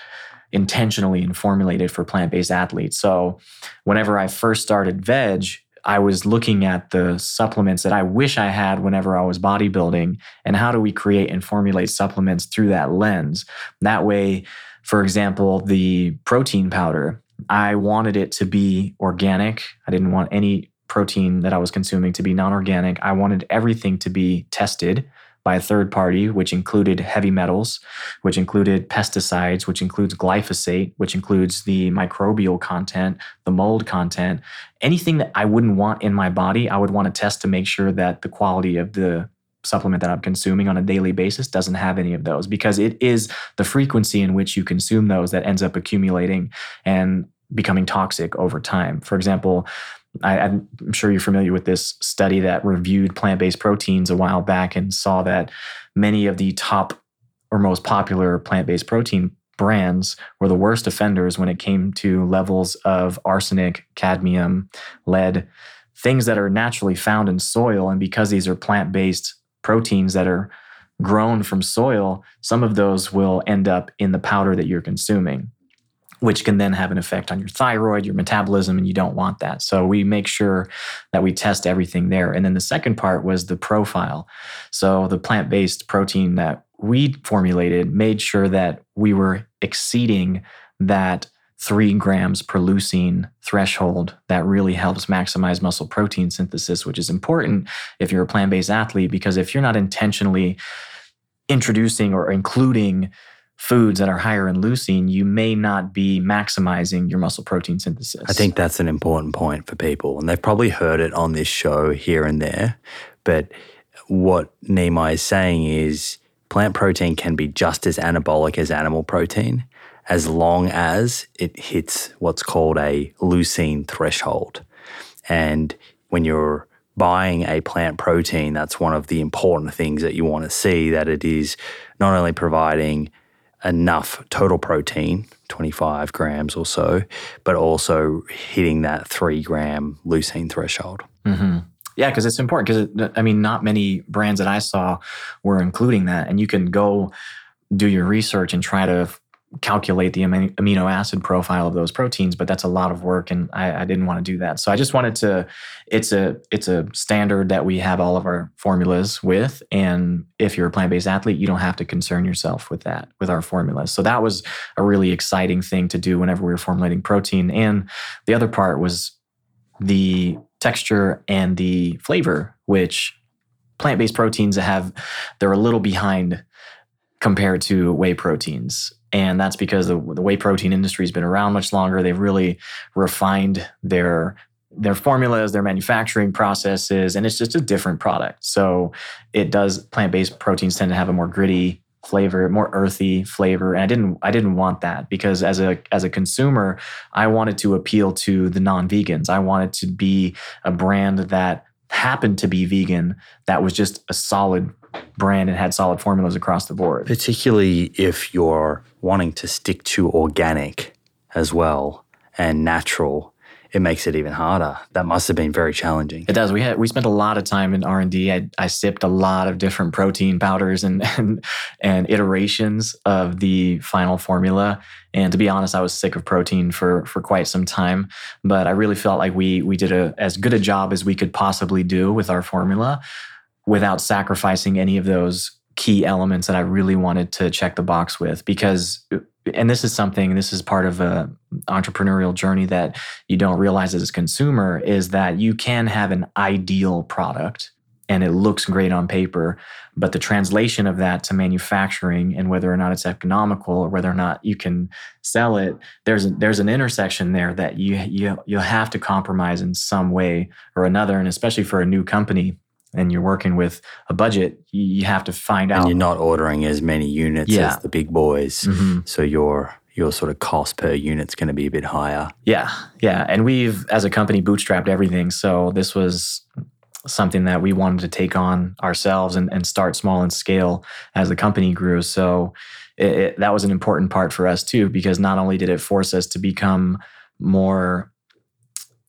intentionally and formulated for plant based athletes. So whenever I first started Veg, I was looking at the supplements that I wish I had whenever I was bodybuilding and how do we create and formulate supplements through that lens. That way, for example, the protein powder, I wanted it to be organic. I didn't want any protein that I was consuming to be non organic. I wanted everything to be tested by a third party, which included heavy metals, which included pesticides, which includes glyphosate, which includes the microbial content, the mold content, anything that I wouldn't want in my body, I would want to test to make sure that the quality of the supplement that I'm consuming on a daily basis doesn't have any of those because it is the frequency in which you consume those that ends up accumulating and becoming toxic over time. For example, I, am sure you're familiar with this study that reviewed plant based proteins a while back and saw that many of the top or most popular plant based protein brands were the worst offenders when it came to levels of arsenic, cadmium, lead, things that are naturally found in soil. And because these are plant based proteins that are grown from soil, some of those will end up in the powder that you're consuming which can then have an effect on your thyroid, your metabolism, and you don't want that. So we make sure that we test everything there. And then the second part was the profile. So the plant based protein that we formulated made sure that we were exceeding that three grams per leucine threshold that really helps maximize muscle protein synthesis, which is important if you're a plant based athlete, because if you're not intentionally introducing or including foods that are higher in leucine, you may not be maximizing your muscle protein synthesis. I think that's an important point for people. And they've probably heard it on this show here and there. But what Nimai is saying is plant protein can be just as anabolic as animal protein as long as it hits what's called a leucine threshold. And when you're buying a plant protein, that's one of the important things that you want to see that it is not only providing enough total protein, 25 grams or so, but also hitting that three gram leucine threshold. Mm-hmm. Yeah, because it's important. Because I mean, not many brands that I saw were including that, and you can go do your research and try to calculate the amino acid profile of those proteins but that's a lot of work and I, I, didn't want to do that. So i just wanted to it's a it's a standard that we have all of our formulas with and if you're a plant-based athlete you don't have to concern yourself with that with our formulas. So that was a really exciting thing to do whenever we were formulating protein. And the other part was the texture and the flavor which plant-based proteins have they're a little behind compared to whey proteins and that's because the, the whey protein industry has been around much longer. They've really refined their their formulas, their manufacturing processes, and it's just a different product. So it does plant-based proteins tend to have a more gritty flavor, more earthy flavor. And I didn't I didn't want that because as a as a consumer, I wanted to appeal to the non-vegans. I wanted to be a brand that happened to be vegan that was just a solid brand and had solid formulas across the board. Particularly if you're wanting to stick to organic as well and natural, it makes it even harder. That must have been very challenging. It does. We had we spent a lot of time in R and D. I, I sipped a lot of different protein powders and, and and iterations of the final formula. And to be honest, I was sick of protein for for quite some time. But I really felt like we we did a as good a job as we could possibly do with our formula without sacrificing any of those key elements that I really wanted to check the box with because and this is something this is part of a entrepreneurial journey that you don't realize as a consumer is that you can have an ideal product and it looks great on paper but the translation of that to manufacturing and whether or not it's economical or whether or not you can sell it there's a, there's an intersection there that you you you'll have to compromise in some way or another. And especially for a new company and you're working with a budget, you have to find out. And you're not ordering as many units yeah. as the big boys. Mm-hmm. So your your sort of cost per unit's going to be a bit higher. Yeah. Yeah. And we've as a company bootstrapped everything. So this was something that we wanted to take on ourselves and, and start small and scale as the company grew. So it, it, that was an important part for us too, because not only did it force us to become more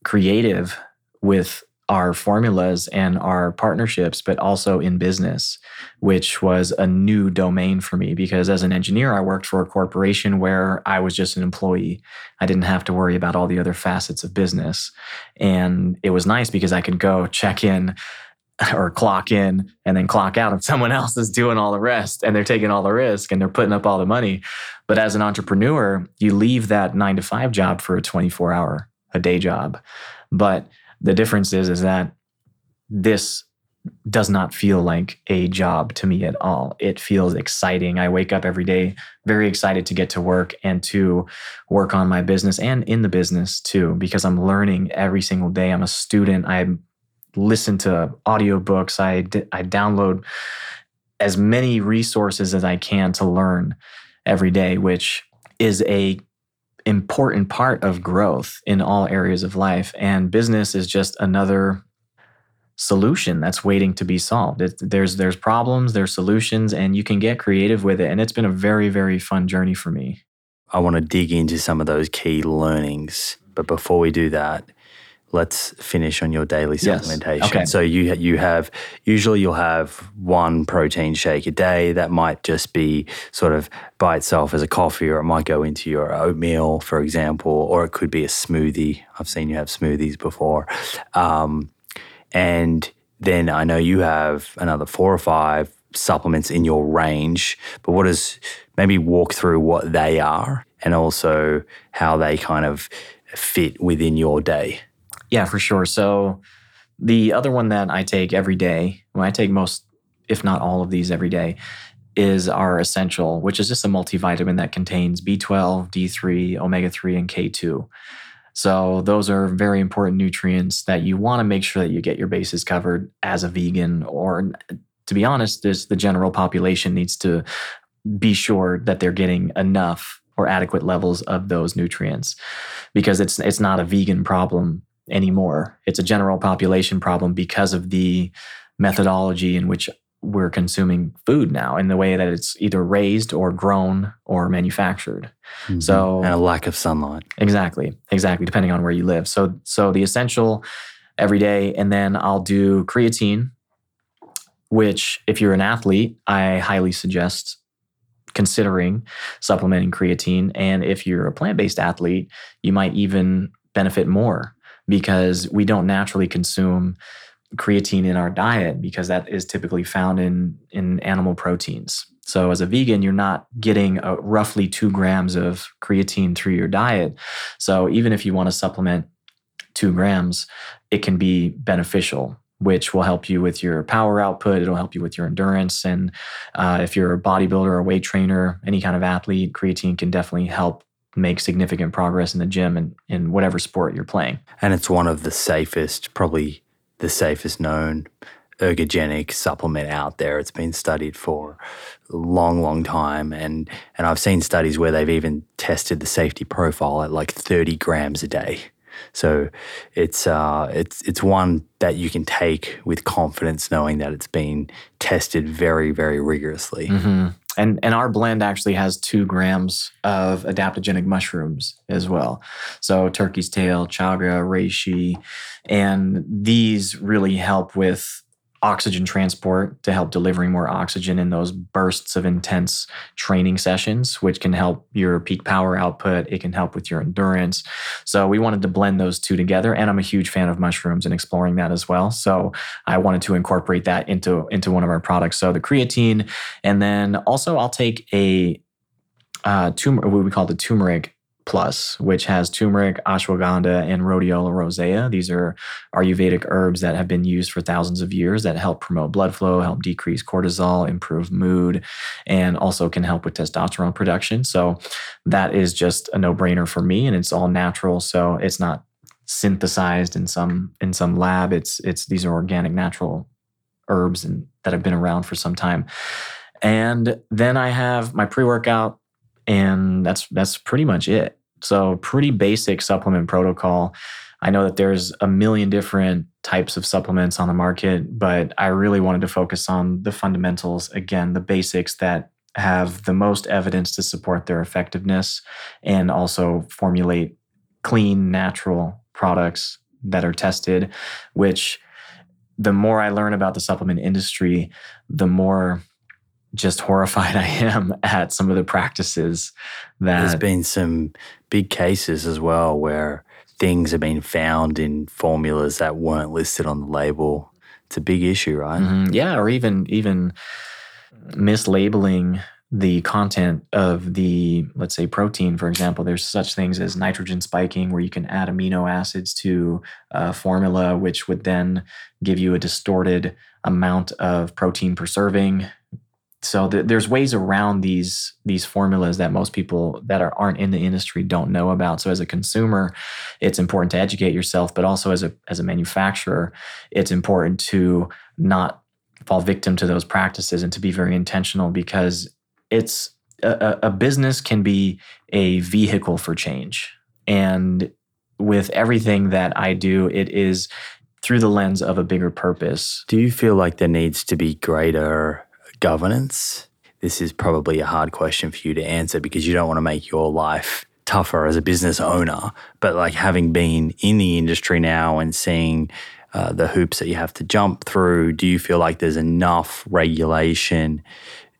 creative with our formulas and our partnerships, but also in business, which was a new domain for me because as an engineer, I worked for a corporation where I was just an employee. I didn't have to worry about all the other facets of business. And it was nice because I could go check in or clock in and then clock out and someone else is doing all the rest and they're taking all the risk and they're putting up all the money. But as an entrepreneur, you leave that nine to five job for a 24 hour a day job. But the difference is is that this does not feel like a job to me at all. It feels exciting. I wake up every day very excited to get to work and to work on my business and in the business too, because I'm learning every single day. I'm a student. I'm listen to audiobooks. I download as many resources as I can to learn every day, which is a important part of growth in all areas of life. And business is just another solution that's waiting to be solved. It, there's there's problems, there's solutions, and you can get creative with it. And it's been a very very fun journey for me. I want to dig into some of those key learnings, but before we do that, let's finish on your daily Yes. supplementation. Okay. So you you have usually you'll have one protein shake a day. That might just be sort of by itself as a coffee, or it might go into your oatmeal, for example, or it could be a smoothie. I've seen you have smoothies before, um, and then I know you have another four or five supplements in your range. But what is maybe walk through what they are and also how they kind of fit within your day. Yeah, for sure. So the other one that I take every day, well, I take most, if not all of these every day, is our essential, which is just a multivitamin that contains B12, D3, omega 3, and K2. So those are very important nutrients that you want to make sure that you get your bases covered as a vegan, or to be honest, this, the general population needs to be sure that they're getting enough or adequate levels of those nutrients because it's it's not a vegan problem anymore. It's a general population problem because of the methodology in which we're consuming food now and the way that it's either raised or grown or manufactured. Mm-hmm. So and a lack of sunlight. Exactly. Exactly. Depending on where you live. So so the essential every day, and then I'll do creatine, which if you're an athlete, I highly suggest considering supplementing creatine. And if you're a plant-based athlete, you might even benefit more because we don't naturally consume creatine in our diet because that is typically found in in animal proteins. So as a vegan, you're not getting uh roughly two grams of creatine through your diet. So even if you want to supplement two grams, it can be beneficial, which will help you with your power output. It'll help you with your endurance. And uh, if you're a bodybuilder or a weight trainer, any kind of athlete, creatine can definitely help make significant progress in the gym and in whatever sport you're playing. And it's one of the safest, probably the safest known ergogenic supplement out there. It's been studied for a long, long time. And and I've seen studies where they've even tested the safety profile at like 30 grams a day. So it's uh, it's it's one that you can take with confidence, knowing that it's been tested very, very rigorously. Mm-hmm. And and our blend actually has two grams of adaptogenic mushrooms as well. So turkey's tail, chaga, reishi, and these really help with oxygen transport to help delivering more oxygen in those bursts of intense training sessions, which can help your peak power output. It can help with your endurance. So we wanted to blend those two together. And I'm a huge fan of mushrooms and exploring that as well. So I wanted to incorporate that into, into one of our products. So the creatine, and then also I'll take a uh, tumor, what we call the turmeric plus, which has turmeric, ashwagandha, and rhodiola rosea. These are Ayurvedic herbs that have been used for thousands of years that help promote blood flow, help decrease cortisol, improve mood, and also can help with testosterone production. So that is just a no-brainer for me, and it's all natural. So it's not synthesized in some in some lab. It's it's these are organic, natural herbs and that have been around for some time. And then I have my pre-workout and that's that's pretty much it. So pretty basic supplement protocol. I know that there's a million different types of supplements on the market, but I really wanted to focus on the fundamentals again, the basics that have the most evidence to support their effectiveness and also formulate clean natural products that are tested which the more I learn about the supplement industry, the more just horrified I am at some of the practices that. There's been some big cases as well where things have been found in formulas that weren't listed on the label. It's a big issue, right? Mhm. yeah, or even even mislabeling the content of the let's say protein for example there's such things as nitrogen spiking where you can add amino acids to a formula which would then give you a distorted amount of protein per serving so th- there's ways around these these formulas that most people that are, aren't in the industry don't know about. So as a consumer it's important to educate yourself but also as a as a manufacturer it's important to not fall victim to those practices and to be very intentional because it's a, a business can be a vehicle for change. And with everything that i do it is through the lens of a bigger purpose. Do you feel like there needs to be greater governance? This is probably a hard question for you to answer because you don't want to make your life tougher as a business owner. But like having been in the industry now and seeing uh, the hoops that you have to jump through, do you feel like there's enough regulation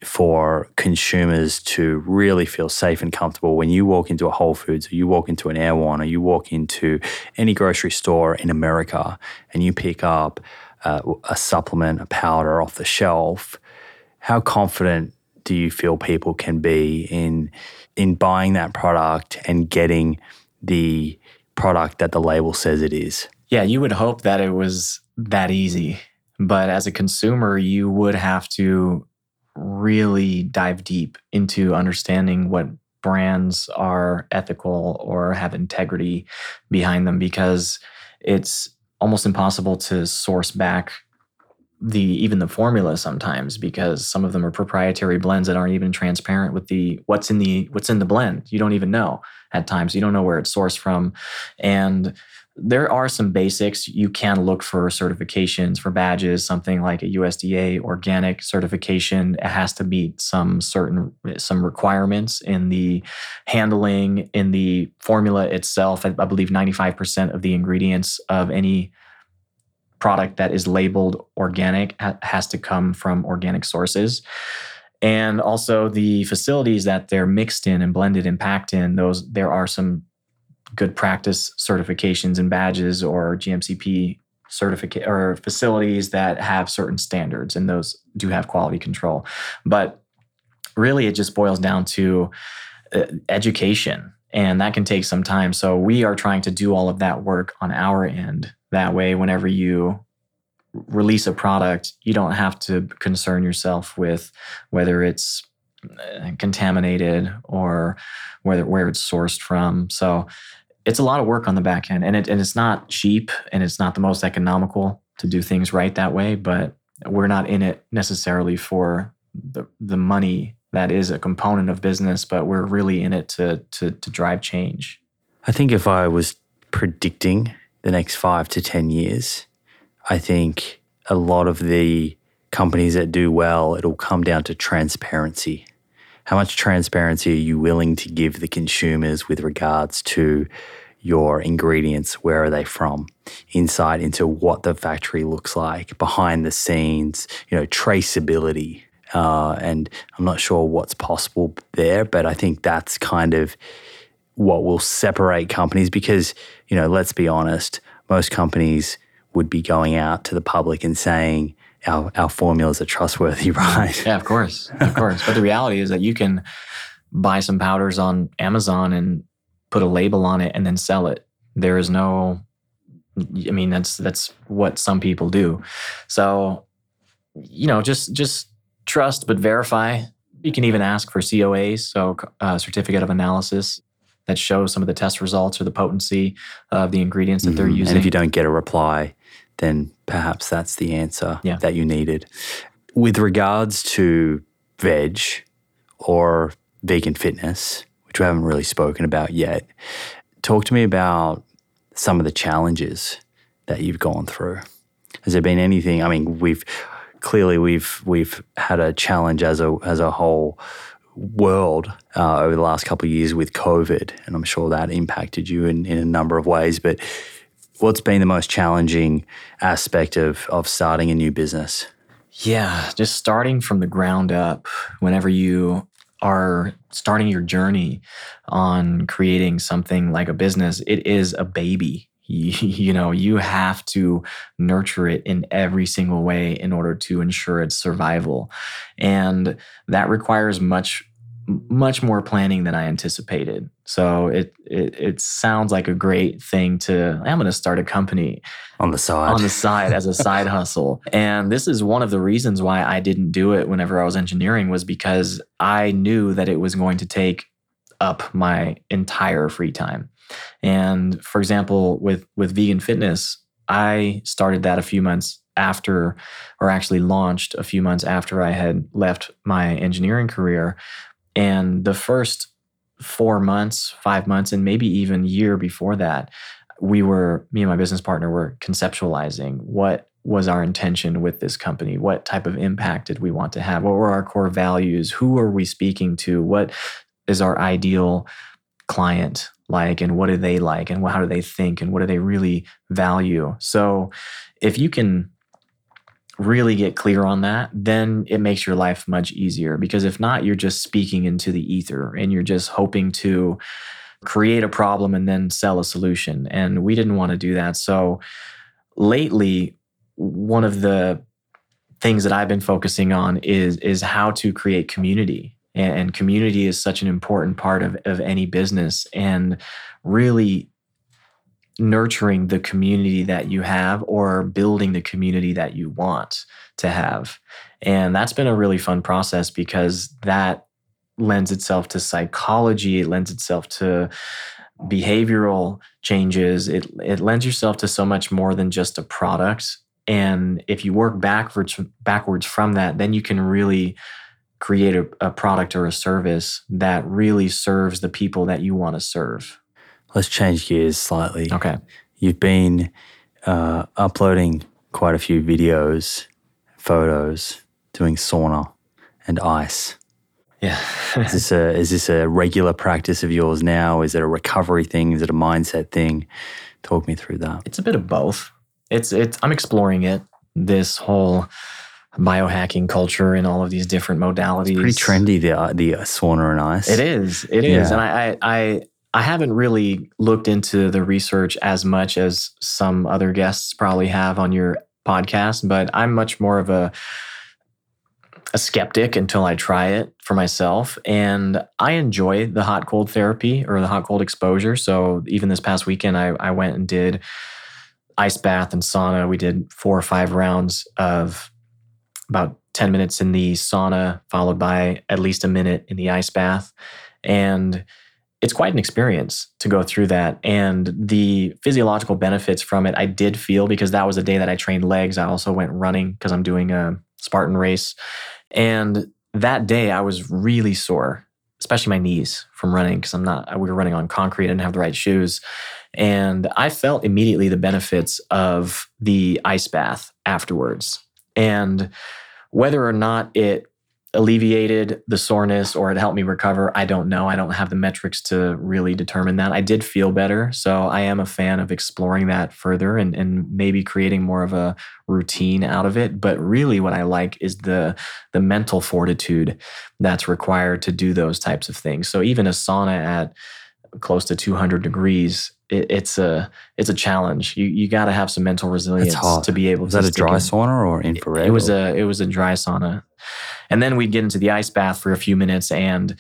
for consumers to really feel safe and comfortable when you walk into a Whole Foods or you walk into an Erewhon or you walk into any grocery store in America and you pick up uh, a supplement, a powder off the shelf? How confident do you feel people can be in in buying that product and getting the product that the label says it is? Yeah, you would hope that it was that easy. But as a consumer, you would have to really dive deep into understanding what brands are ethical or have integrity behind them because it's almost impossible to source back the even the formula sometimes because some of them are proprietary blends that aren't even transparent with the what's in the what's in the blend. You don't even know at times. You don't know where it's sourced from. And there are some basics. You can look for certifications for badges something like a usda organic certification. It has to meet some certain some requirements in the handling in the formula itself. I, I believe 95% of the ingredients of any product that is labeled organic ha- has to come from organic sources. And also the facilities that they're mixed in and blended and packed in those there are some good practice certifications and badges or gmcp certificate or facilities that have certain standards and those do have quality control. But really it just boils down to uh, education and that can take some time. So we are trying to do all of that work on our end that way, whenever you release a product, you don't have to concern yourself with whether it's uh, contaminated or whether where it's sourced from. So it's a lot of work on the back end, and it and it's not cheap, and it's not the most economical to do things right that way. But we're not in it necessarily for the the money that is a component of business, but we're really in it to to to drive change. I think if I was predicting the next five to 10 years, I think a lot of the companies that do well, it'll come down to transparency. How much transparency are you willing to give the consumers with regards to your ingredients? Where are they from? Insight into what the factory looks like, behind the scenes, you know, traceability. Uh, and I'm not sure what's possible there, but I think that's kind of what will separate companies because, you know, let's be honest, most companies would be going out to the public and saying our, our formulas are trustworthy, right? Yeah, of course. Of course. but the reality is that you can buy some powders on Amazon and put a label on it and then sell it. There is no I mean that's that's what some people do. So you know, just just trust but verify. You can even ask for COAs, so uh, certificate of analysis that shows some of the test results or the potency of the ingredients that they're Mhm. using. And if you don't get a reply, then perhaps that's the answer Yeah. that you needed. With regards to veg or vegan fitness, which we haven't really spoken about yet, talk to me about some of the challenges that you've gone through. Has there been anything? I mean, we've clearly we've we've had a challenge as a as a whole world uh, over the last couple of years with COVID, and I'm sure that impacted you in, in a number of ways. But what's been the most challenging aspect of of starting a new business? Yeah, just starting from the ground up, whenever you are starting your journey on creating something like a business, it is a baby. You, you know, you have to nurture it in every single way in order to ensure its survival. And that requires much much more planning than I anticipated. So it it, it sounds like a great thing to. I'm going to start a company On the side. on the side as a side hustle. And this is one of the reasons why I didn't do it whenever I was engineering was because I knew that it was going to take up my entire free time. And for example, with with vegan fitness, I started that a few months after or actually launched a few months after I had left my engineering career. And the first 4 months, 5 months and maybe even year before that, we were me and my business partner were conceptualizing what was our intention with this company what type of impact did we want to have what were our core values who are we speaking to what is our ideal client like and what do they like and how do they think and what do they really value so if you can really get clear on that then it makes your life much easier because if not you're just speaking into the ether and you're just hoping to create a problem and then sell a solution. And we didn't want to do that. So lately, one of the things that I've been focusing on is is how to create community. And, and community is such an important part of, of any business and really nurturing the community that you have or building the community that you want to have. And that's been a really fun process because that lends itself to psychology, it lends itself to behavioral changes. It it lends yourself to so much more than just a product. And if you work backwards backwards from that, then you can really create a, a product or a service that really serves the people that you want to serve. Let's change gears slightly. Okay. You've been uh, uploading quite a few videos, photos, doing sauna and ice. Yeah. Is this a is this a regular practice of yours now? Is it a recovery thing? Is it a mindset thing? Talk me through that. It's a bit of both. It's it's I'm exploring it. This whole biohacking culture and all of these different modalities. It's Pretty trendy the uh, the sauna and ice. It is. It is. Yeah. And I, I I I haven't really looked into the research as much as some other guests probably have on your podcast, but I'm much more of a a skeptic until I try it for myself. And I enjoy the hot cold therapy or the hot cold exposure. So even this past weekend, I, I went and did ice bath and sauna. We did four or five rounds of about 10 minutes in the sauna, followed by at least a minute in the ice bath. And it's quite an experience to go through that. And the physiological benefits from it, I did feel because that was a day that I trained legs. I also went running because I'm doing a Spartan race. And that day I was really sore, especially my knees from running because I'm not, we were running on concrete, and I didn't have the right shoes. And I felt immediately the benefits of the ice bath afterwards. And whether or not it alleviated the soreness or it helped me recover, I don't know. I don't have the metrics to really determine that. I did feel better. So I am a fan of exploring that further and, and maybe creating more of a routine out of it. But really what I like is the the mental fortitude that's required to do those types of things. So even a sauna at close to 200 degrees it, it's a it's a challenge you you got to have some mental resilience to be able Was to that a dry in. sauna or infrared? It was or- a it was a dry sauna, and then we'd get into the ice bath for a few minutes, and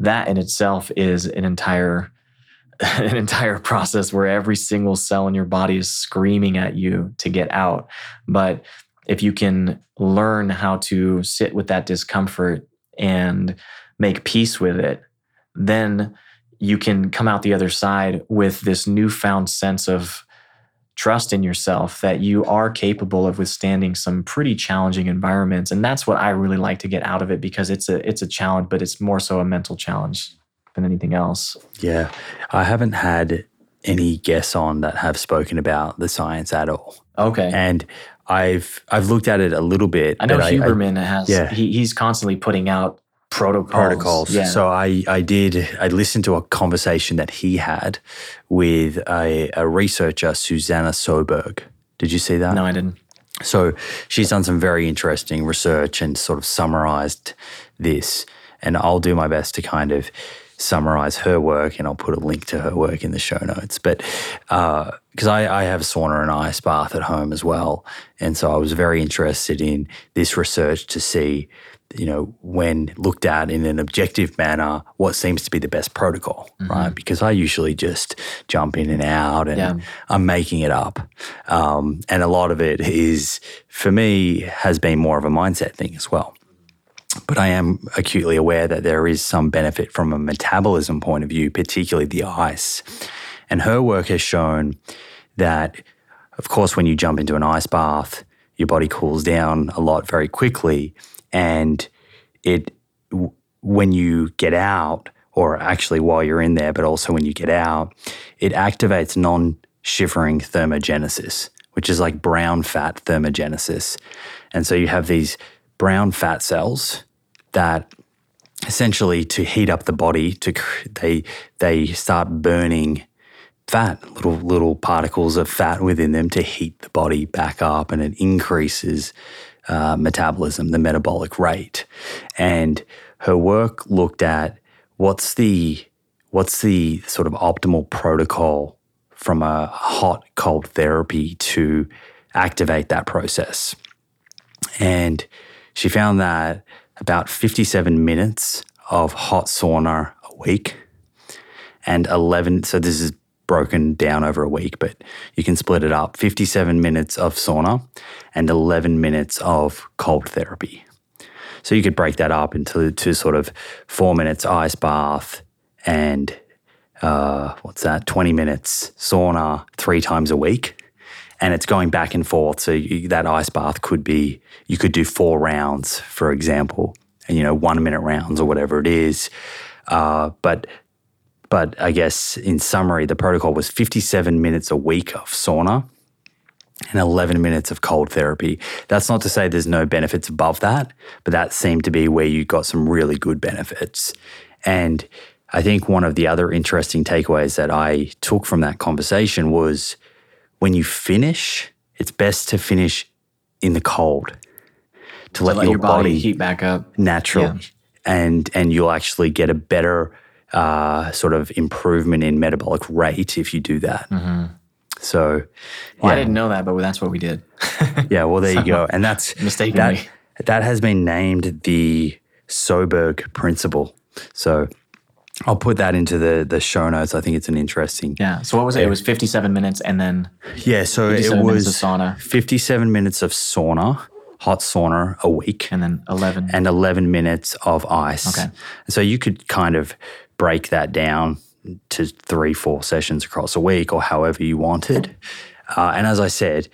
that in itself is an entire an entire process where every single cell in your body is screaming at you to get out. But if you can learn how to sit with that discomfort and make peace with it, then you can come out the other side with this newfound sense of trust in yourself that you are capable of withstanding some pretty challenging environments and that's what I really like to get out of it because it's a it's a challenge but it's more so a mental challenge than anything else. Yeah, I haven't had any guests on that have spoken about the science at all, Okay. and I've I've looked at it a little bit. I know Huberman has yeah. he, he's constantly putting out protocols. protocols. Yeah. So I, I did, I listened to a conversation that he had with a, a researcher, Susanna Soberg. Did you see that? no, I didn't. So she's done some very interesting research and sort of summarized this. And I'll do my best to kind of summarize her work, and I'll put a link to her work in the show notes. But uh, because I, I have a sauna and ice bath at home as well, and so I was very interested in this research to see, you know, when looked at in an objective manner, what seems to be the best protocol, right? Because I usually just jump in and out, and Yeah. I'm making it up, um, and a lot of it is for me has been more of a mindset thing as well but I am acutely aware that there is some benefit from a metabolism point of view, particularly the ice. And her work has shown that, of course, when you jump into an ice bath, your body cools down a lot very quickly. And it, when you get out, or actually while you're in there, but also when you get out, it activates non shivering thermogenesis, which is like brown fat thermogenesis. And so you have these brown fat cells that essentially to heat up the body to they they start burning fat little little particles of fat within them to heat the body back up and it increases uh, metabolism the metabolic rate. And her work looked at what's the what's the sort of optimal protocol from a hot cold therapy to activate that process. And she found that about 57 minutes of hot sauna a week and 11 so this is broken down over a week but you can split it up 57 minutes of sauna and 11 minutes of cold therapy so you could break that up into to sort of four minutes ice bath and uh, what's that 20 minutes sauna three times a week and it's going back and forth. So you, that ice bath could be you could do four rounds, for example, and you know one minute rounds or whatever it is. Uh, but but I guess in summary, the protocol was 57 minutes a week of sauna and 11 minutes of cold therapy. That's not to say there's no benefits above that, but that seemed to be where you got some really good benefits. And I think one of the other interesting takeaways that I took from that conversation was when you finish, it's best to finish in the cold to let, Let your, your body heat back up. natural Yeah. and and you'll actually get a better uh, sort of improvement in metabolic rate if you do that. So, Mm-hmm. Well, I didn't know that, but that's what we did. Yeah, well, there you go. And that's Mistakenly. That, that has been named the Soberg principle. So I'll put that into the the show notes. I think it's an interesting. yeah. So what was it? It was 57 minutes and then Yeah, so it was sauna. 57 minutes of sauna, hot sauna a week, and then 11. and 11 minutes of ice. Okay. So you could kind of break that down to three, four sessions across a week or however you wanted. Uh, and as I said,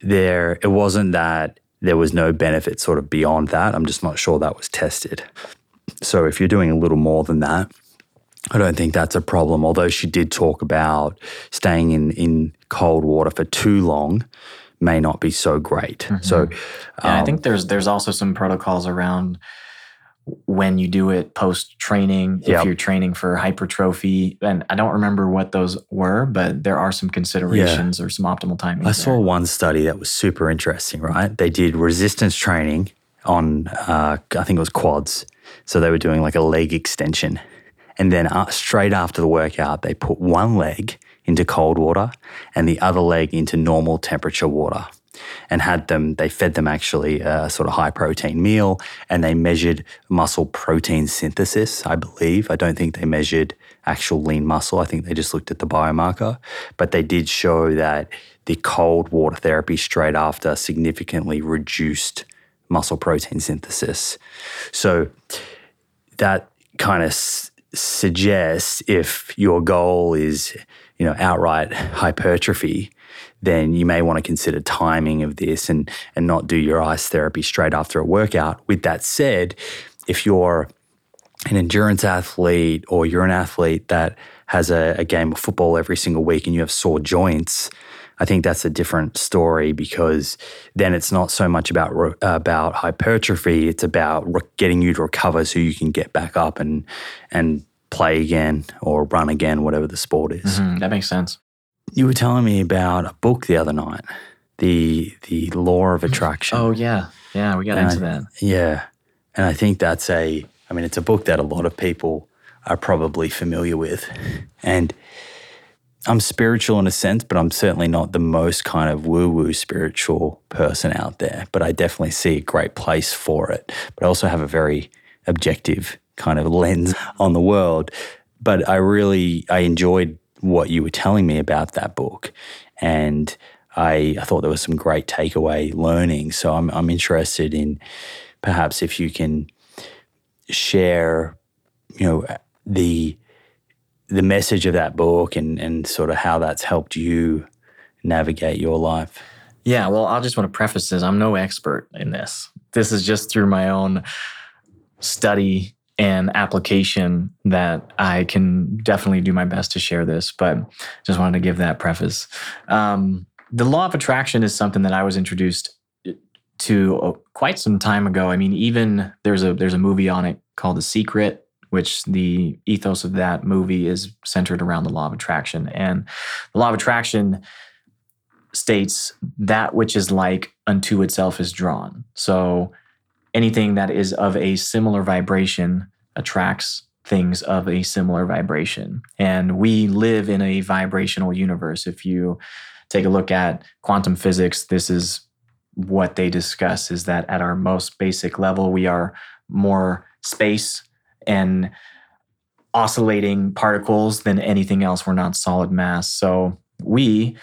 there it wasn't that there was no benefit sort of beyond that. I'm just not sure that was tested. So if you're doing a little more than that, I don't think that's a problem. Although she did talk about staying in, in cold water for too long may not be so great. So And I think there's there's also some protocols around when you do it post training if Yep. you're training for hypertrophy and I don't remember what those were but there are some considerations or some optimal timing I saw one study that was super interesting, right? They did resistance training on, uh, I think it was quads. So they were doing like a leg extension. And then uh, straight after the workout, they put one leg into cold water and the other leg into normal temperature water and had them, they fed them actually a sort of high protein meal and they measured muscle protein synthesis, I believe. I don't think they measured actual lean muscle. I think they just looked at the biomarker. But they did show that the cold water therapy straight after significantly reduced muscle protein synthesis. So that kind of s- suggests if your goal is, you know, outright hypertrophy, then you may want to consider timing of this and and not do your ice therapy straight after a workout. With that said, if you're an endurance athlete or you're an athlete that has a, a game of football every single week and you have sore joints, I think that's a different story because then it's not so much about re- about hypertrophy; it's about re- getting you to recover so you can get back up and and play again or run again, whatever the sport is. Mhm, that makes sense. You were telling me about a book the other night, the the Law of mm. Attraction. Oh yeah. Yeah, we got And into I- that. Yeah. And I think that's a, I mean, it's a book that a lot of people are probably familiar with. And I'm spiritual in a sense, but I'm certainly not the most kind of woo woo spiritual person out there. But I definitely see a great place for it. But I also have a very objective kind of lens on the world. But I really I enjoyed what you were telling me about that book, and I, I thought there was some great takeaway learning. So I'm I'm interested in perhaps if you can share, you know, the the message of that book and and sort of how that's helped you navigate your life. Yeah, well, I'll just want to preface this. I'm no expert in this. This is just through my own study and application that I can definitely do my best to share this, but just wanted to give that preface. Um, the law of attraction is something that I was introduced to uh, quite some time ago. I mean, even there's a there's a movie on it called The Secret, which the ethos of that movie is centered around the law of attraction. And the law of attraction states that which is like unto itself is drawn. So anything that is of a similar vibration attracts things of a similar vibration. And we live in a vibrational universe. If you take a look at quantum physics, this is what they discuss is that at our most basic level, we are more space and oscillating particles than anything else. We're not solid mass. So we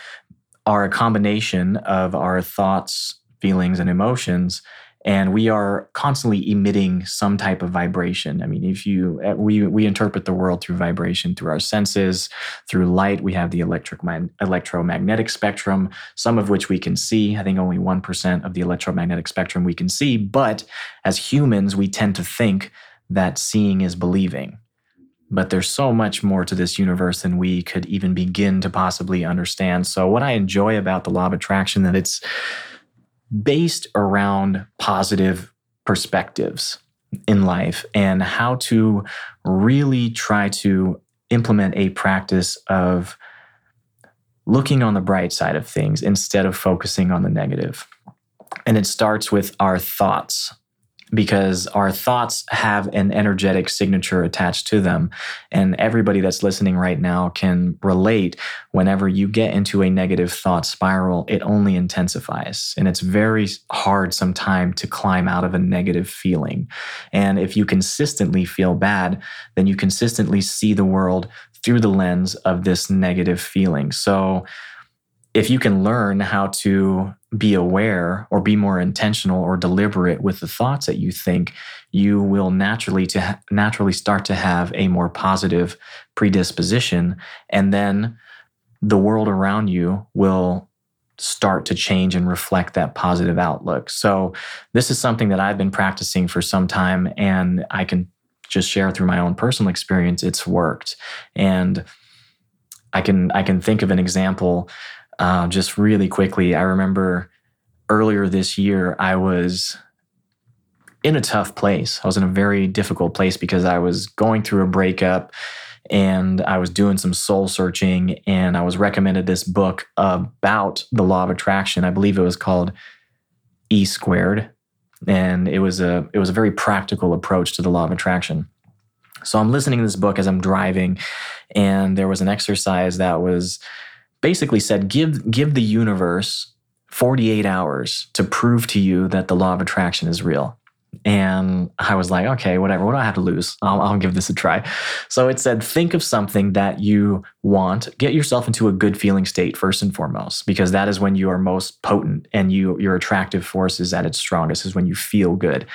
are a combination of our thoughts, feelings, and emotions and we are constantly emitting some type of vibration. I mean if you eh, we we interpret the world through vibration through our senses through light. We have the electric electromagnetic spectrum some of which we can see. I think only 1% of the electromagnetic spectrum we can see. But as humans we tend to think that seeing is believing. But there's so much more to this universe than we could even begin to possibly understand. So what i enjoy about the law of attraction that it's based around positive perspectives in life and how to really try to implement a practice of looking on the bright side of things instead of focusing on the negative. And it starts with our thoughts because our thoughts have an energetic signature attached to them. And everybody that's listening right now can relate whenever you get into a negative thought spiral, it only intensifies. And it's very hard sometimes to climb out of a negative feeling. And if you consistently feel bad, then you consistently see the world through the lens of this negative feeling. So, if you can learn how to be aware or be more intentional or deliberate with the thoughts that you think, you will naturally to ha- naturally start to have a more positive predisposition, and then the world around you will start to change and reflect that positive outlook. So, this is something that I've been practicing for some time, and I can just share through my own personal experience. It's worked, and I can I can think of an example uh, just really quickly, I remember earlier this year, I was in a tough place. I was in a very difficult place because I was going through a breakup and I was doing some soul searching and I was recommended this book about the law of attraction. I believe it was called E squared and it was a it was a very practical approach to the law of attraction. So I'm listening to this book as I'm driving and there was an exercise that was basically said give give the universe 48 hours to prove to you that the law of attraction is real. And I was like, okay, whatever. What do I have to lose? I'll, I'll, give this a try. So it said, think of something that you want. Get yourself into a good feeling state first and foremost, because that is when you are most potent and you your attractive force is at its strongest. Is when you feel good.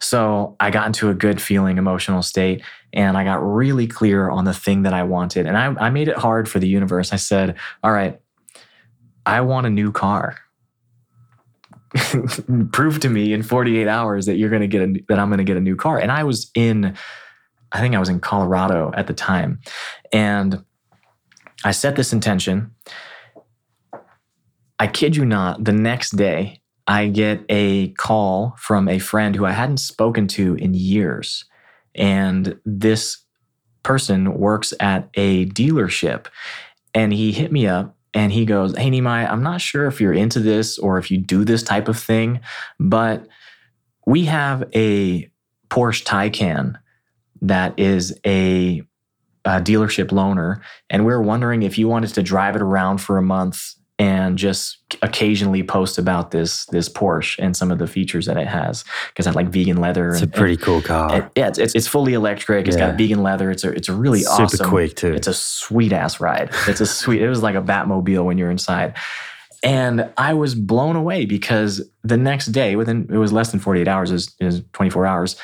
So I got into a good feeling emotional state, and I got really clear on the thing that I wanted. And I, I made it hard for the universe. I said, all right, I want a new car. prove to me in 48 hours that you're going to get a, that I'm going to get a new car. And I was in, I think I was in Colorado at the time. And I set this intention. I kid you not, the next day, I get a call from a friend who I hadn't spoken to in years. And this person works at a dealership. And he hit me up and he goes, Hey, Nimai, I'm not sure if you're into this or if you do this type of thing, but we have a Porsche Taycan that is a, a dealership loaner, and we're wondering if you wanted to drive it around for a month and just occasionally post about this this Porsche and some of the features that it has because I like vegan leather. It's and, a pretty cool car. and- yeah, it's, it's it's fully electric. It's Yeah. got vegan leather. It's a it's a really Super awesome. quick too. It's a sweet ass ride. It's a sweet. It was like a Batmobile when you're inside. And I was blown away because the next day, within it was less than 48 hours, is is 24 hours.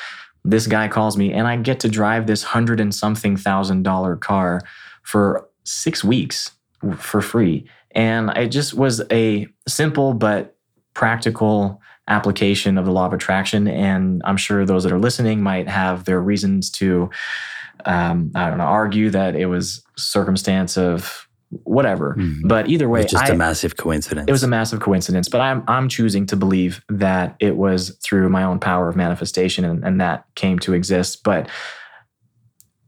This guy calls me, and I get to drive this hundred and something thousand dollar car for six weeks for free. And it just was a simple but practical application of the law of attraction. And I'm sure those that are listening might have their reasons to, um, I don't know, argue that it was circumstance of whatever. Mhm. But either way, It's just I- a massive coincidence. it was a massive coincidence, but I'm I'm choosing to believe that it was through my own power of manifestation and, and that came to exist. But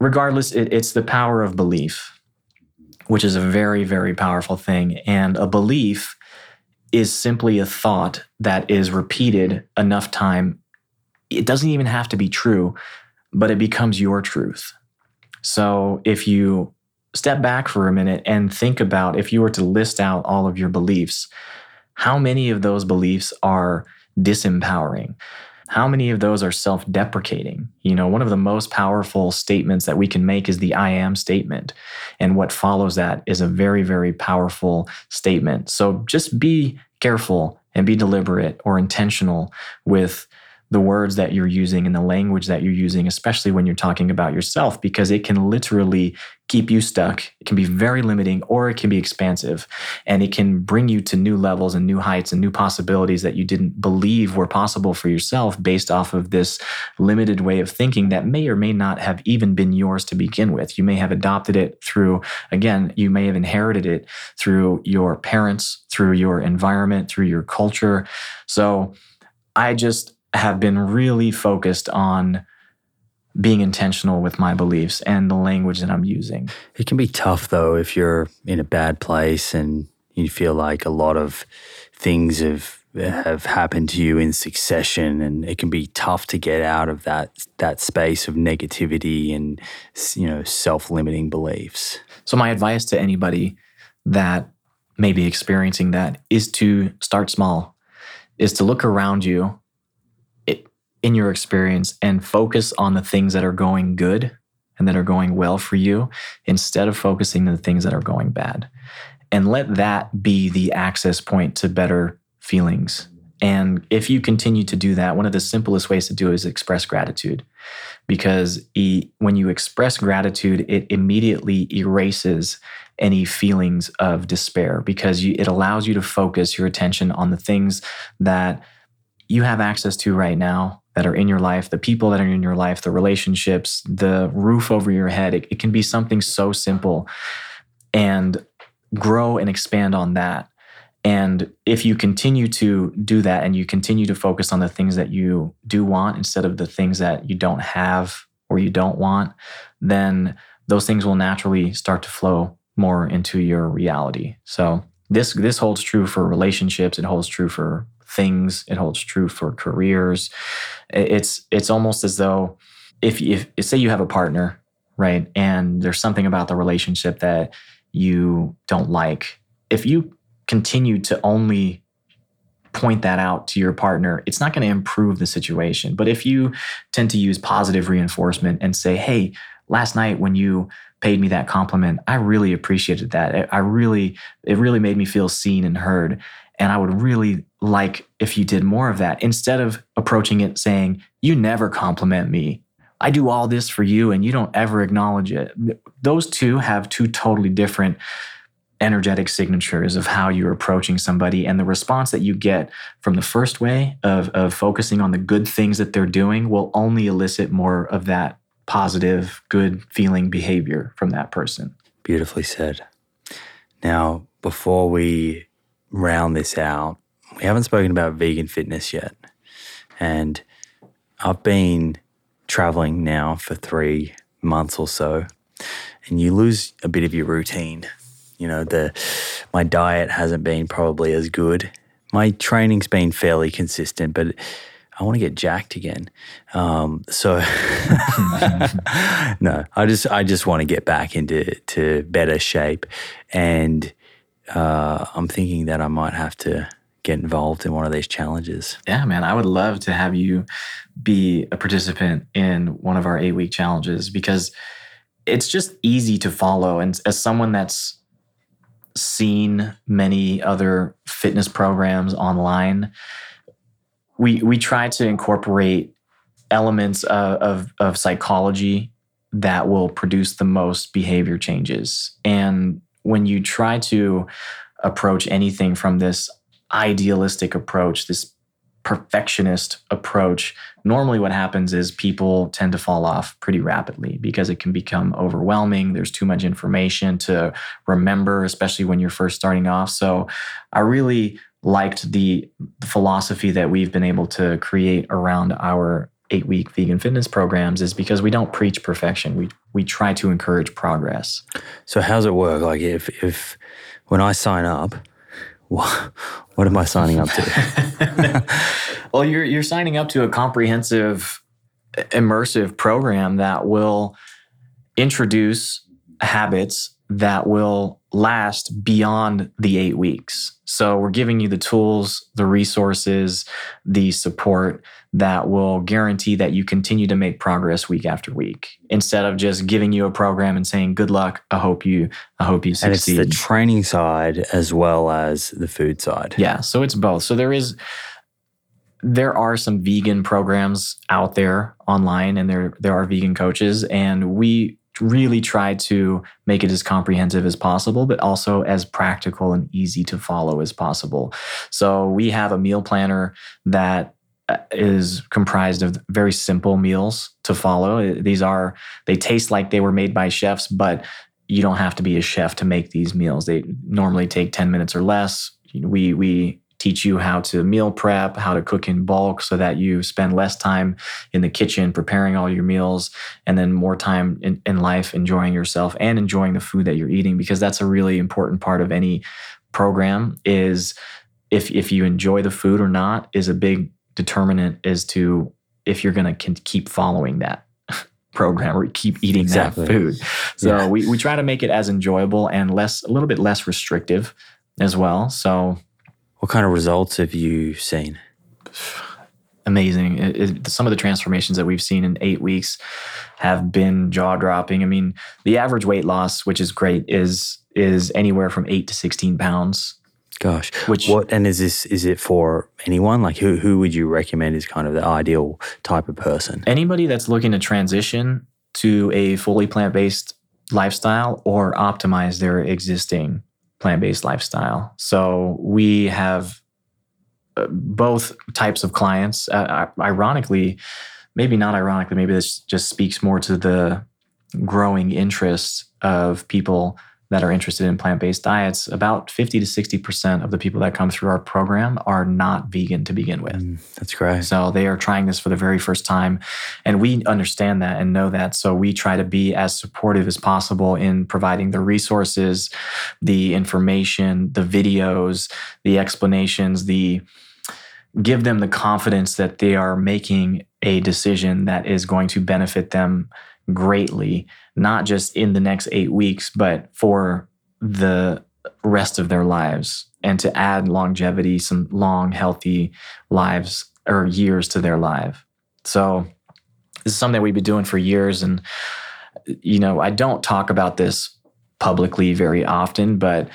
regardless, it, it's the power of belief, which is a very, very powerful thing. And a belief is simply a thought that is repeated enough time. It doesn't even have to be true, but it becomes your truth. So if you step back for a minute and think about if you were to list out all of your beliefs, how many of those beliefs are disempowering? How many of those are self deprecating? You know, one of the most powerful statements that we can make is the I am statement. And what follows that is a very, very powerful statement. So just be careful and be deliberate or intentional with the words that you're using and the language that you're using, especially when you're talking about yourself, because it can literally keep you stuck. It can be very limiting or it can be expansive. And it can bring you to new levels and new heights and new possibilities that you didn't believe were possible for yourself based off of this limited way of thinking that may or may not have even been yours to begin with. You may have adopted it through, again, you may have inherited it through your parents, through your environment, through your culture. So I just have been really focused on being intentional with my beliefs and the language that I'm using. It can be tough though if you're in a bad place and you feel like a lot of things have have happened to you in succession and it can be tough to get out of that that space of negativity and you know self-limiting beliefs. So, my advice to anybody that may be experiencing that is to start small, is to look around you in your experience and focus on the things that are going good and that are going well for you instead of focusing on the things that are going bad. And let that be the access point to better feelings. And if you continue to do that, one of the simplest ways to do it is express gratitude because e- when you express gratitude, it immediately erases any feelings of despair because you, it allows you to focus your attention on the things that you have access to right now that are in your life, the people that are in your life, the relationships, the roof over your head. It, it can be something so simple and grow and expand on that. And if you continue to do that and you continue to focus on the things that you do want instead of the things that you don't have or you don't want, then those things will naturally start to flow more into your reality. So this this holds true for relationships, it holds true for things, it holds true for careers. It's it's almost as though if if say you have a partner, right? And there's something about the relationship that you don't like. If you continue to only point that out to your partner, it's not going to improve the situation. But if you tend to use positive reinforcement and say, hey, last night when you paid me that compliment, I really appreciated that. I- really, it really made me feel seen and heard. And I would really like if you did more of that instead of approaching it saying, you never compliment me. I do all this for you and you don't ever acknowledge it. Those two have two totally different energetic signatures of how you're approaching somebody and the response that you get from the first way of, of focusing on the good things that they're doing will only elicit more of that positive good feeling behavior from that person Beautifully said. Now, before we round this out, we haven't spoken about vegan fitness yet. And I've been traveling now for three months or so, and you lose a bit of your routine. You know, the my diet hasn't been probably as good. My training's been fairly consistent, but I want to get jacked again. Um, so no, I just I just want to get back into to better shape, and uh, I'm thinking that I might have to get involved in one of these challenges. Yeah, man, I would love to have you be a participant in one of our eight week challenges because it's just easy to follow. And as someone that's seen many other fitness programs online, we we try to incorporate elements of, of, of psychology that will produce the most behavior changes. And when you try to approach anything from this idealistic approach, this perfectionist approach, normally what happens is people tend to fall off pretty rapidly because it can become overwhelming. There's too much information to remember, especially when you're first starting off. So I really liked the, philosophy that we've been able to create around our eight week vegan fitness programs is because we don't preach perfection. We we try to encourage progress. So how's it work? Like if if when I sign up, what, am I signing up to? well, you're you're signing up to a comprehensive, immersive program that will introduce habits that will last beyond the eight weeks. So we're giving you the tools, the resources, the support that will guarantee that you continue to make progress week after week instead of just giving you a program and saying good luck. I hope you i hope you succeed and it's the training side as well as the food side. Yeah so it's both. So there is there are some vegan programs out there online and there there are vegan coaches and we really try to make it as comprehensive as possible, but also as practical and easy to follow as possible. So we have a meal planner that uh, comprised of very simple meals to follow. These are, they taste like they were made by chefs, but you don't have to be a chef to make these meals. They normally take 10 minutes or less. We, we teach you how to meal prep, how to cook in bulk so that you spend less time in the kitchen preparing all your meals and then more time in, in life enjoying yourself and enjoying the food that you're eating because that's a really important part of any program is if if you enjoy the food or not is a big determinant as to if you're going to keep following that program or keep eating exactly. that food. So yeah. we, we try to make it as enjoyable and less a little bit less restrictive as well. So what kind of results have you seen? Amazing. It, it, some of the transformations that we've seen in eight weeks have been jaw dropping. I mean, the average weight loss, which is great, is is anywhere from eight to sixteen pounds. Gosh, which what and is this? Is it for anyone? Like who who would you recommend is kind of the ideal type of person? Anybody that's looking to transition to a fully plant based lifestyle or optimize their existing plant based lifestyle. So we have uh, both types of clients. Uh, ironically, maybe not ironically, maybe this just speaks more to the growing interest of people that are interested in plant based diets, about 50 to 60% of the people that come through our program are not vegan to begin with. Mm, that's great. So they are trying this for the very first time. And we understand that and know that. So we try to be as supportive as possible in providing the resources, the information, the videos, the explanations, the give them the confidence that they are making a decision that is going to benefit them greatly, not just in the next eight weeks, but for the rest of their lives and to add longevity, some long, healthy lives or years to their life. So, this is something we've been doing for years. And, you know, I don't talk about this publicly very often, but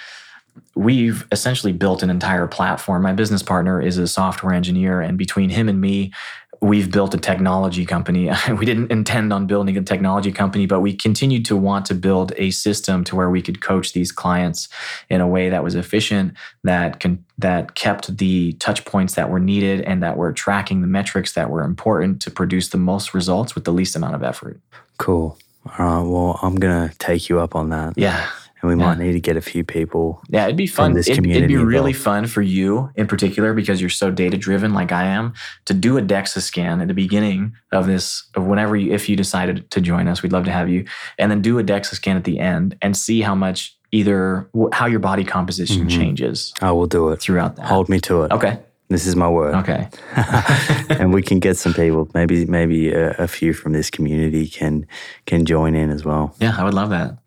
we've essentially built an entire platform. My business partner is a software engineer, and between him and me, we've built a technology company. we didn't intend on building a technology company, but we continued to want to build a system to where we could coach these clients in a way that was efficient, that can that kept the touch points that were needed, and that were tracking the metrics that were important to produce the most results with the least amount of effort. Cool. All right. Well, I'm gonna take you up on that. Yeah and we yeah. might need to get a few people. Yeah, it'd be fun. This it'd, it'd be really fun for you in particular because you're so data driven, like I am, to do a DEXA scan at the beginning of this, of whenever you, if you decided to join us, we'd love to have you, and then do a DEXA scan at the end and see how much either how your body composition mm-hmm. changes. I will do it throughout that. Hold me to it. Okay. This is my word. Okay. and we can get some people. Maybe maybe a, a, few from this community can can join in as well. Yeah, I would love that.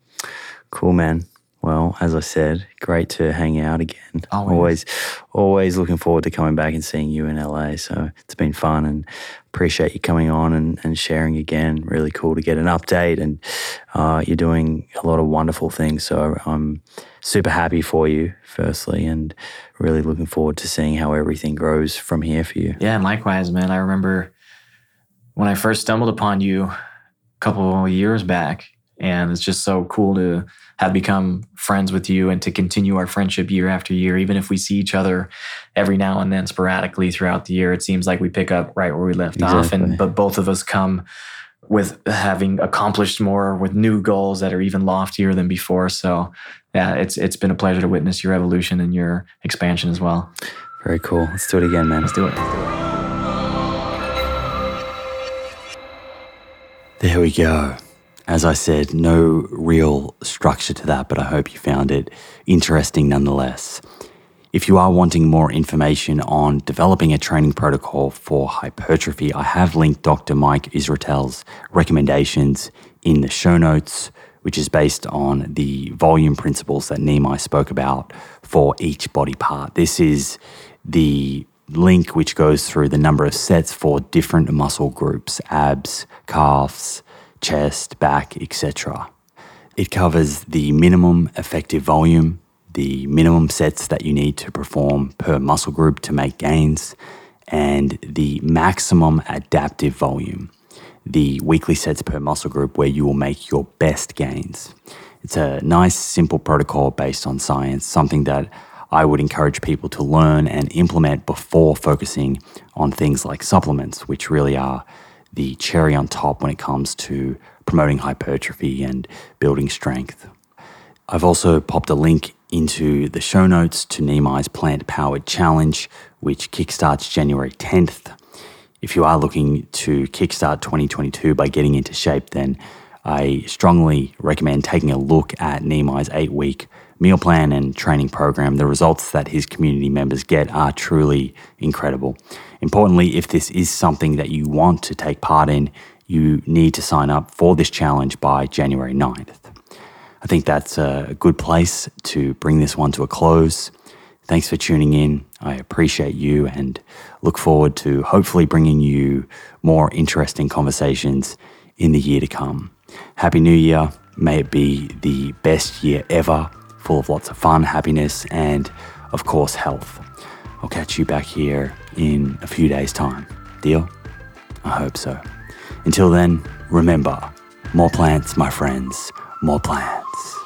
Cool, man. Well, as I said, great to hang out again. Always. always, always looking forward to coming back and seeing you in LA. So it's been fun and appreciate you coming on and, and sharing again. Really cool to get an update. And uh, you're doing a lot of wonderful things. So I'm super happy for you, firstly, and really looking forward to seeing how everything grows from here for you. Yeah, and likewise, man. I remember when I first stumbled upon you a couple years back, and it's just so cool to have become friends with you and to continue our friendship year after year. Even if we see each other every now and then sporadically throughout the year, it seems like we pick up right where we left exactly. off. And but both of us come with having accomplished more with new goals that are even loftier than before. So yeah, it's it's been a pleasure to witness your evolution and your expansion as well. Very cool. Let's do it again, man. Let's do it. Let's do it. There we go. As I said, no real structure to that, but I hope you found it interesting nonetheless. If you are wanting more information on developing a training protocol for hypertrophy, I have linked Dr. Mike Israetel's recommendations in the show notes, which is based on the volume principles that Nimai spoke about for each body part. This is the link which goes through the number of sets for different muscle groups abs, calves, chest, back, etc. It covers the minimum effective volume, the minimum sets that you need to perform per muscle group to make gains, and the maximum adaptive volume, the weekly sets per muscle group where you will make your best gains. It's a nice, simple protocol based on science, something that I would encourage people to learn and implement before focusing on things like supplements, which really are the cherry on top when it comes to promoting hypertrophy and building strength. I've also popped a link into the show notes to Nimai's Plant Powered Challenge, which kickstarts January 10th. If you are looking to kickstart 2022 by getting into shape, then I strongly recommend taking a look at Nimai's eight week meal plan and training program. The results that his community members get are truly incredible. Importantly, if this is something that you want to take part in, you need to sign up for this challenge by January 9th. I think that's a good place to bring this one to a close. Thanks for tuning in. I appreciate you and look forward to hopefully bringing you more interesting conversations in the year to come. Happy New Year. May it be the best year ever, full of lots of fun, happiness, and of course, health. I'll catch you back here in a few days' time. Deal? I hope so. Until then, remember more plants, my friends, more plants.